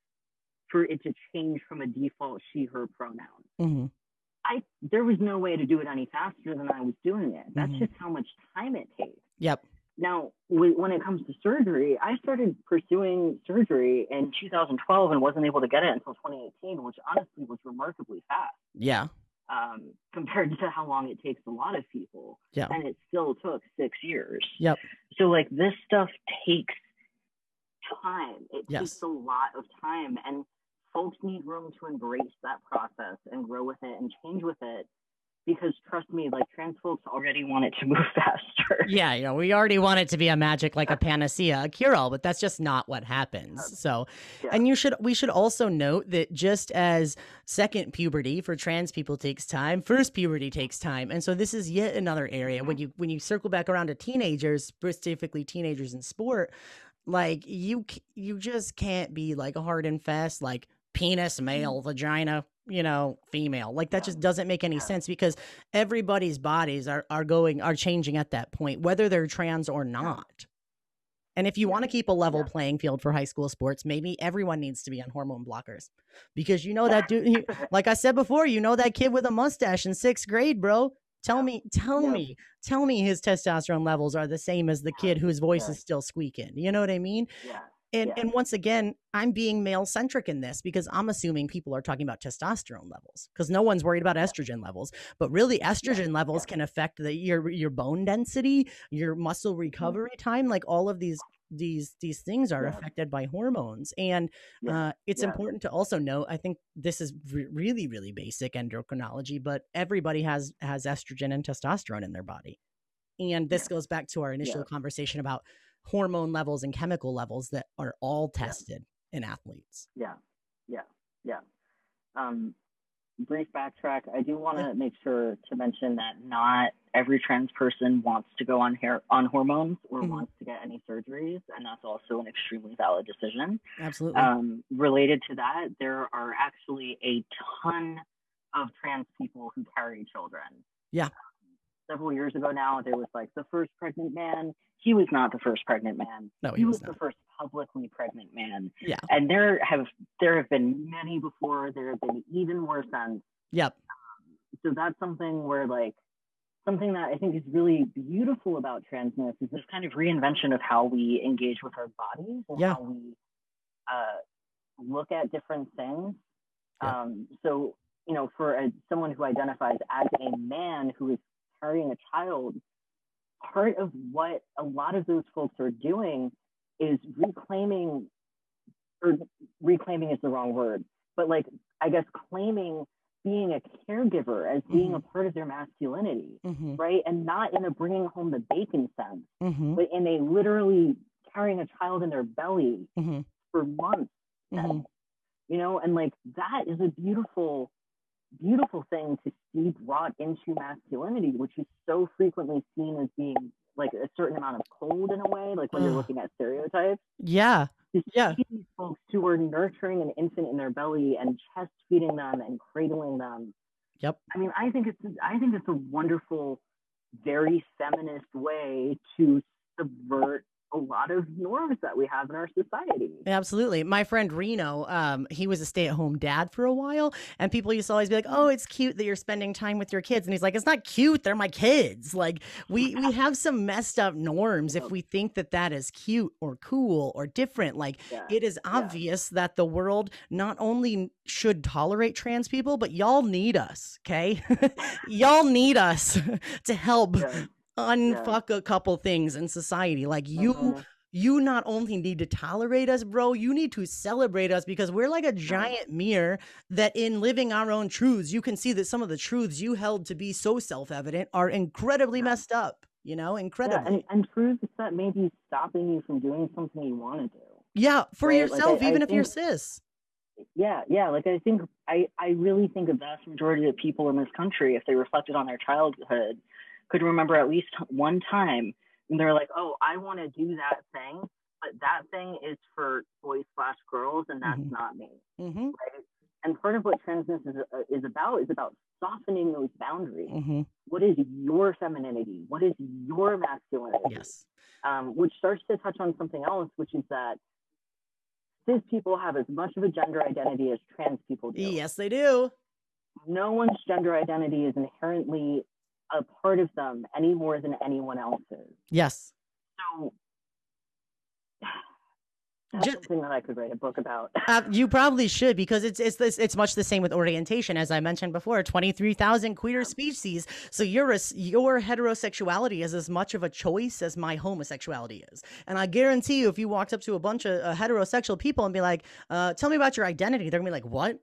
for it to change from a default she, her pronoun. Mhm. I there was no way to do it any faster than I was doing it. That's Mhm. just how much time it takes. Yep. Now, when it comes to surgery, I started pursuing surgery in 2012 and wasn't able to get it until 2018, which honestly was remarkably fast. Yeah. um, compared to how long it takes a lot of people. Yeah. And it still took six years. Yep. So like this stuff takes time. It Yes. takes a lot of time and folks need room to embrace that process and grow with it and change with it. Because trust me, like trans folks already want it to move faster. Yeah, you know, we already want it to be a magic like a panacea, a cure all, but that's just not what happens. So, Yeah. and you should we should also note that just as second puberty for trans people takes time, first puberty takes time. And so this is yet another area when mm-hmm. you when you circle back around to teenagers, specifically teenagers in sport, like you you just can't be like a hard and fast like penis male, mm-hmm. vagina you know, female. Like that just doesn't make any sense because everybody's bodies are are going are changing at that point, whether they're trans or not. And if you want to keep a level playing field for high school sports, maybe everyone needs to be on hormone blockers. Because you know that dude like I said before, you know that kid with a mustache in 6th grade, bro. Tell me, tell Yeah. me, tell me his testosterone levels are the same as the kid whose voice Yeah. is still squeaking. You know what I mean? yeah. And Yeah. and once again, I'm being male centric in this because I'm assuming people are talking about testosterone levels because no one's worried about estrogen levels. But really, estrogen levels can affect the your your bone density, your muscle recovery time. Like all of these these these things are Mm-hmm. Yeah. affected by hormones, and Yeah. uh, it's Yeah. important to also note. I think this is re- really really basic endocrinology, but everybody has has estrogen and testosterone in their body, and this goes back to our initial Yeah. conversation about hormone levels and chemical levels that are all Yeah. tested in athletes. Yeah, yeah, yeah. Um, brief backtrack. I do want to make sure to mention that not every trans person wants to go on hair on hormones or Mhm. wants to get any surgeries, and that's also an extremely valid decision. Absolutely. Um, related to that, there are actually a ton of trans people who carry children. Yeah. Several years ago now, there was like the first pregnant man. He was not the first pregnant man. no, He he was was the first publicly pregnant man. Yeah. And there have there have been many before. There have been even more since. Yep. So that's something where like something that I think is really beautiful about transness is this kind of reinvention of how we engage with our bodies and Yeah. how we uh, look at different things. Yeah. Um, so you know, for a, someone who identifies as a man who is carrying a child, part of what a lot of those folks are doing is reclaiming, or reclaiming is the wrong word, but like I guess claiming being a caregiver as being a part of their masculinity, Mm-hmm. right? And not in a bringing home the bacon sense, Mm-hmm. but in a literally carrying a child in their belly Mm-hmm. for months Mm-hmm. you know and like that is a beautiful beautiful thing to see brought into masculinity which is so frequently seen as being like a certain amount of cold in a way like when you're looking at stereotypes Yeah. to Yeah. see these folks who are nurturing an infant in their belly and chest feeding them and cradling them Yep. i mean i think it's i think it's a wonderful very feminist way to subvert a lot of norms that we have in our society Absolutely. My friend Reno, um, he was a stay at home dad for a while, and people used to always be like, Oh, it's cute that you're spending time with your kids. And he's like, It's not cute. They're my kids. Like, we, we have some messed up norms if we think that that is cute or cool or different. Like, yeah it is obvious that the world not only should tolerate trans people, but y'all need us. Okay. y'all need us to help yeah. Unfuck a couple things in society. Like, you Mhm. you not only need to tolerate us, bro, you need to celebrate us because we're like a giant mirror that in living our own truths, you can see that some of the truths you held to be so self evident are incredibly Yeah. messed up, you know, Yeah, and, and truths that may be stopping you from doing something you want to do. Yeah, for Right, yourself, I- I even if you're cis. Yeah, yeah. Like I think I, I really think the vast majority of people in this country, if they reflected on their childhood, could remember at least one time and they're like, oh, I want to do that thing, but that thing is for boys slash girls, and that's Mhm. not me. Mm-hmm. Right? And part of what transness is, uh, is about is about softening those boundaries. Mm-hmm. What is your femininity? What is your masculinity? Yes. um, which starts to touch on something else, which is that cis people have as much of a gender identity as trans people do. Yes, they do. No one's gender identity is inherently a part of them any more than anyone else's. Yes. So That's Just, something that I could write a book about. uh, you probably should because it's it's this it's much the same with orientation as I mentioned before. Twenty three thousand queer species. So your your heterosexuality is as much of a choice as my homosexuality is. And I guarantee you, if you walked up to a bunch of uh, heterosexual people and be like, uh, "Tell me about your identity," they're gonna be like, "What?"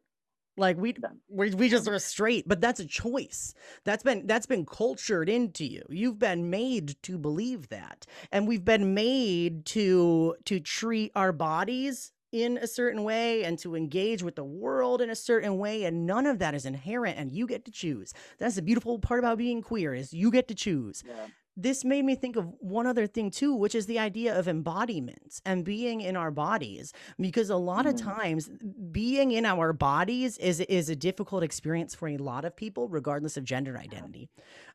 Like we, we we just are straight, but that's a choice. That's been that's been cultured into you. You've been made to believe that. And we've been made to to treat our bodies in a certain way and to engage with the world in a certain way and none of that is inherent and you get to choose. That's the beautiful part about being queer is you get to choose. Yeah this made me think of one other thing too, which is the idea of embodiment and being in our bodies. Because a lot mm. of times, being in our bodies is is a difficult experience for a lot of people, regardless of gender identity.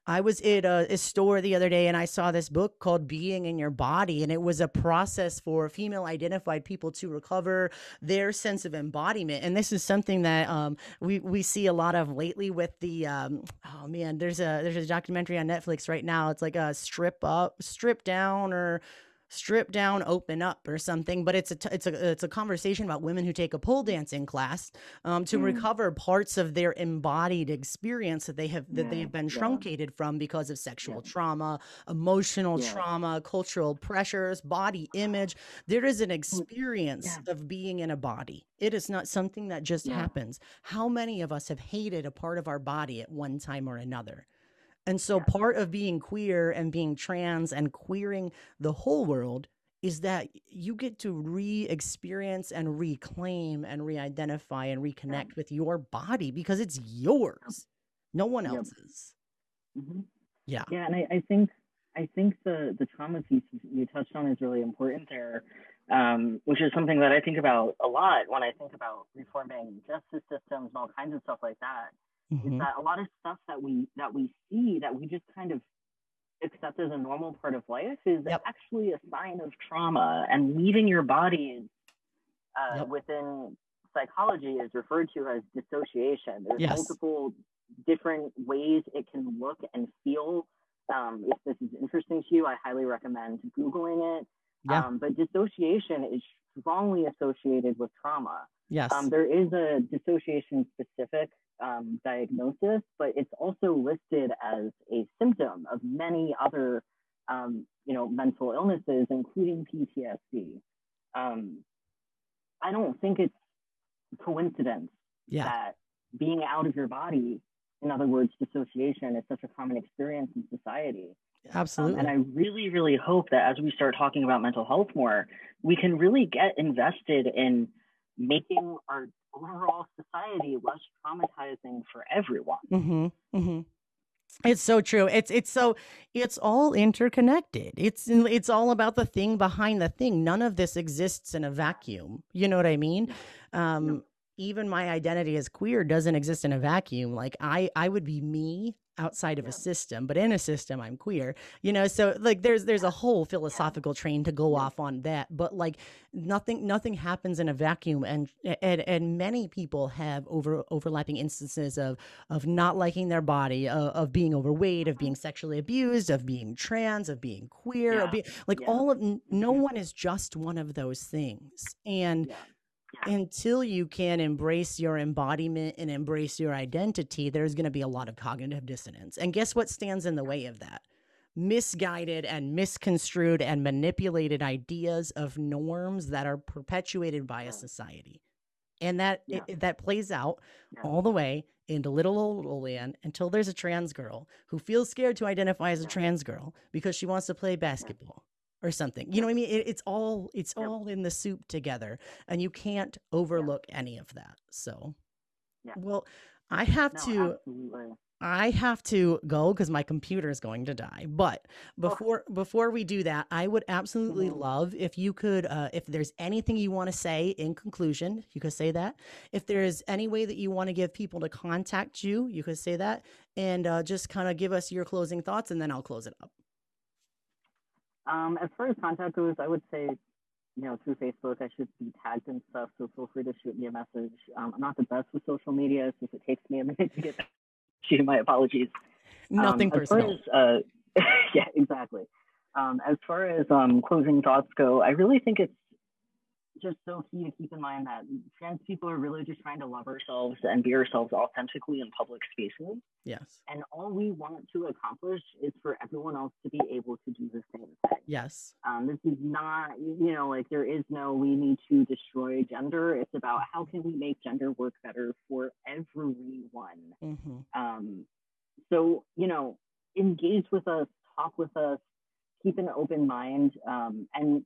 I was at a, a, store the other day and I saw this book called Being in Your Body, and it was a process for female identified people to recover their sense of embodiment. And this is something that um, we we see a lot of lately with the um, oh man, there's a there's a documentary on Netflix right now. It's like a strip up, strip down, or strip down, open up, or something. But it's a t- it's a it's a conversation about women who take a pole dancing class um, to mm. recover parts of their embodied experience that they have that yeah, they have been truncated from because of sexual yeah. trauma, emotional trauma, cultural pressures, body image. There is an experience of being in a body. It is not something that just happens. How many of us have hated a part of our body at one time or another? And so yeah. part of being queer and being trans and queering the whole world is that you get to re-experience and reclaim and re-identify and reconnect yeah. with your body because it's yours no one else's mm-hmm. yeah yeah and I, I, think i think the the trauma piece you touched on is really important there um, which is something that i think about a lot when i think about reforming justice systems and all kinds of stuff like that mm-hmm. is that a lot of stuff that we that we see that we just kind of accept as a normal part of life is yep. actually a sign of trauma and leaving your body uh, yep. within psychology is referred to as dissociation there's yes. multiple different ways it can look and feel um, if this is interesting to you i highly recommend googling it yeah. Um, but dissociation is strongly associated with trauma yes um, there is a dissociation specific um, diagnosis, but it's also listed as a symptom of many other, um, you know, mental illnesses, including PTSD. Um, I don't think it's coincidence yeah. that being out of your body, in other words, dissociation, is such a common experience in society. Absolutely. Um, and I really, really hope that as we start talking about mental health more, we can really get invested in making our overall society less traumatizing for everyone. Mm-hmm, mm-hmm. It's so true. It's it's so it's all interconnected. It's it's all about the thing behind the thing. None of this exists in a vacuum. You know what I mean? Um, even my identity as queer doesn't exist in a vacuum. Like I I would be me outside of yeah. a system but in a system i'm queer you know so like there's there's a whole philosophical train to go off on that but like nothing nothing happens in a vacuum and and, and many people have over overlapping instances of of not liking their body of, of being overweight of being sexually abused of being trans of being queer yeah. of being like all of no mm-hmm. one is just one of those things and until you can embrace your embodiment and embrace your identity, there's going to be a lot of cognitive dissonance. And guess what stands in the way of that? Misguided and misconstrued and manipulated ideas of norms that are perpetuated by a society. And that yeah. it, that plays out yeah. all the way into little old Olean until there's a trans girl who feels scared to identify as a trans girl because she wants to play basketball or something. You know what I mean? It, it's all it's yep. all in the soup together, and you can't overlook any of that. So, yeah. well, I have no, to. Absolutely. I have to go because my computer is going to die. But oh. before oh. before we do that, I would absolutely mm-hmm. love if you could, uh, if there's anything you want to say in conclusion, you could say that. If there's any way that you want to give people to contact you, you could say that, and uh, just kind of give us your closing thoughts, and then I'll close it up. Um, as far as contact goes, I would say, you know, through Facebook, I should be tagged and stuff. So feel free to shoot me a message. Um, I'm not the best with social media, so if it takes me a minute to get back to you, my apologies. Nothing um, personal. As as, uh, yeah, exactly. Um, as far as um, closing thoughts go, I really think it's just so key to keep in mind that trans people are really just trying to love ourselves and be ourselves authentically in public spaces. Yes. And all we want to accomplish is for everyone else to be able to do the same thing. Yes. Um, this is not, you know, like there is no we need to destroy gender. It's about how can we make gender work better for everyone. Mm-hmm. Um, so, you know, engage with us, talk with us, keep an open mind, um, and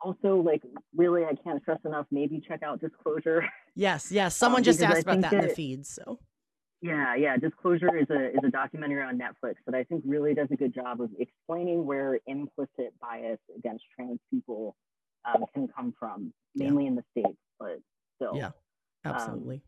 also like really i can't stress enough maybe check out disclosure. Yes yes. Someone um, just asked about that, that in the feed so. Yeah yeah. Disclosure is a is a documentary on netflix that i think really does a good job of explaining where implicit bias against trans people um, can come from mainly yeah. in the states but still. Yeah absolutely. Um,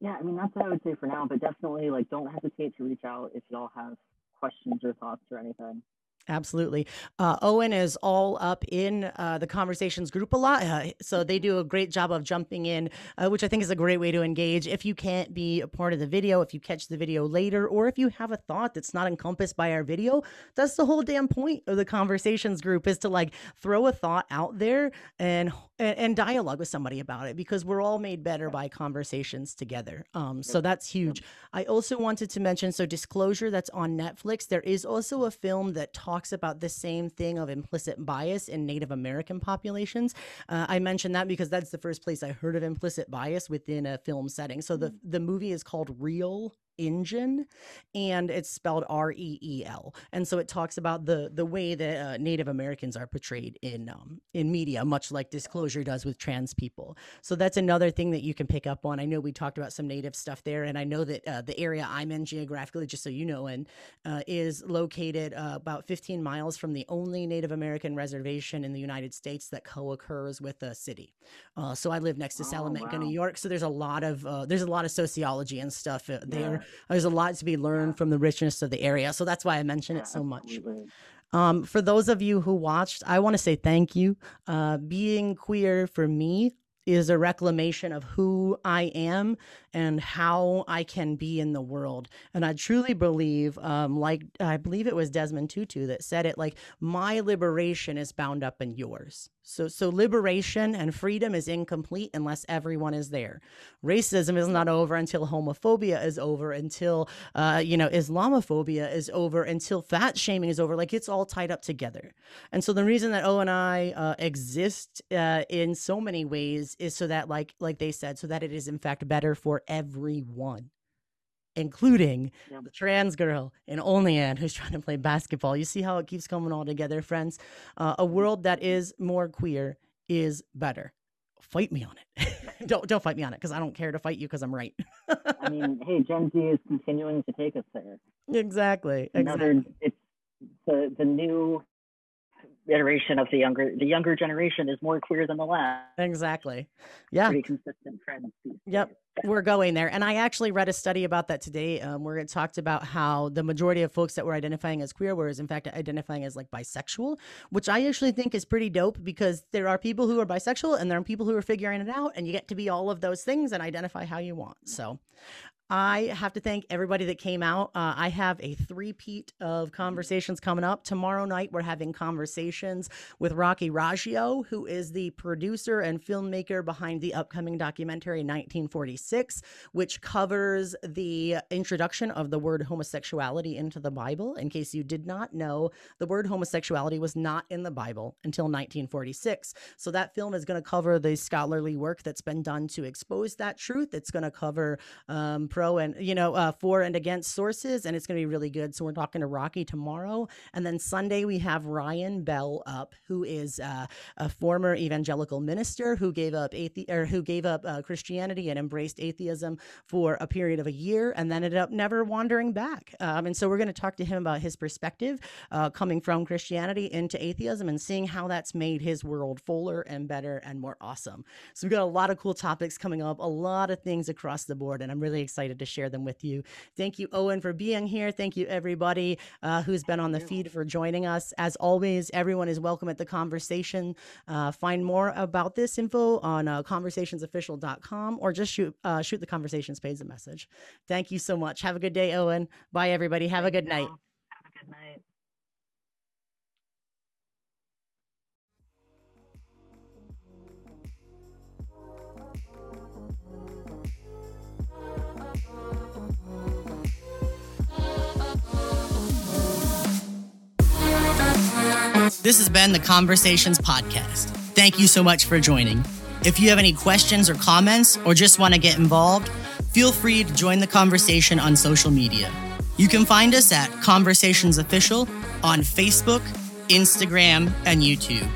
yeah i mean that's what i would say for now but definitely like don't hesitate to reach out if y'all have questions or thoughts or anything Absolutely. Uh, Owen is all up in uh, the conversations group a lot. Uh, so they do a great job of jumping in, uh, which I think is a great way to engage. If you can't be a part of the video, if you catch the video later, or if you have a thought that's not encompassed by our video, that's the whole damn point of the conversations group is to like throw a thought out there and and, dialogue with somebody about it because we're all made better by conversations together. Um, so that's huge. I also wanted to mention so disclosure that's on Netflix. There is also a film that talks talks about the same thing of implicit bias in Native American populations. Uh, I mentioned that because that's the first place I heard of implicit bias within a film setting. So the the movie is called Reel Injun, and it's spelled R E E L. And so it talks about the the way that uh, Native Americans are portrayed in um, in media, much like Disclosure does with trans people. So that's another thing that you can pick up on. I know we talked about some Native stuff there, and I know that uh, the area I'm in geographically, just so you know, and uh, is located uh, about 15 miles from the only Native American reservation in the United States that co-occurs with a city. Uh, so I live next to oh, Salamanca, wow. New York. So there's a lot of uh, there's a lot of sociology and stuff there. Yeah there's a lot to be learned from the richness of the area. So that's why I mention it so much. Um, for those of you who watched, I want to say thank you. Uh, being queer for me is a reclamation of who I am and how I can be in the world. And I truly believe, um, like I believe it was Desmond Tutu that said it, like my liberation is bound up in yours. So, so liberation and freedom is incomplete unless everyone is there. Racism is not over until homophobia is over, until uh, you know Islamophobia is over, until fat shaming is over. Like it's all tied up together. And so the reason that O and I uh, exist uh, in so many ways is so that, like, like they said, so that it is in fact better for everyone including yeah. the trans girl and Olean who's trying to play basketball. You see how it keeps coming all together, friends? Uh, a world that is more queer is better. Fight me on it. don't don't fight me on it because I don't care to fight you because I'm right. I mean, hey, Gen Z is continuing to take us there. Exactly. Another, exactly. it's the the new iteration of the younger the younger generation is more queer than the last. Exactly. Yeah. Pretty consistent trend. Yep. We're going there. And I actually read a study about that today um, where it talked about how the majority of folks that were identifying as queer were, in fact, identifying as like bisexual, which I actually think is pretty dope because there are people who are bisexual and there are people who are figuring it out, and you get to be all of those things and identify how you want. So I have to thank everybody that came out. Uh, I have a three-peat of conversations coming up. Tomorrow night, we're having conversations with Rocky Roggio, who is the producer and filmmaker behind the upcoming documentary 1946, which covers the introduction of the word homosexuality into the Bible. In case you did not know, the word homosexuality was not in the Bible until 1946. So that film is going to cover the scholarly work that's been done to expose that truth. It's going to cover um, pro and you know uh, for and against sources, and it's going to be really good. So we're talking to Rocky tomorrow, and then Sunday we have Ryan Bell up, who is uh, a former evangelical minister who gave up athe- or who gave up uh, Christianity and embraced atheism for a period of a year, and then ended up never wandering back. Um, and so we're going to talk to him about his perspective uh, coming from Christianity into atheism and seeing how that's made his world fuller and better and more awesome. So we've got a lot of cool topics coming up, a lot of things across the board, and I'm really excited excited to share them with you. Thank you, Owen, for being here. Thank you, everybody uh, who's been on the feed for joining us. As always, everyone is welcome at the conversation. Uh, find more about this info on uh, conversationsofficial.com or just shoot uh, shoot the conversations page a message. Thank you so much. Have a good day, Owen. Bye, everybody. Have a good night. Have a good night. This has been the Conversations Podcast. Thank you so much for joining. If you have any questions or comments or just want to get involved, feel free to join the conversation on social media. You can find us at Conversations Official on Facebook, Instagram, and YouTube.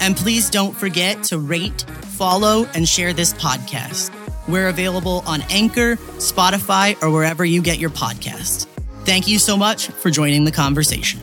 And please don't forget to rate, follow, and share this podcast. We're available on Anchor, Spotify, or wherever you get your podcasts. Thank you so much for joining the conversation.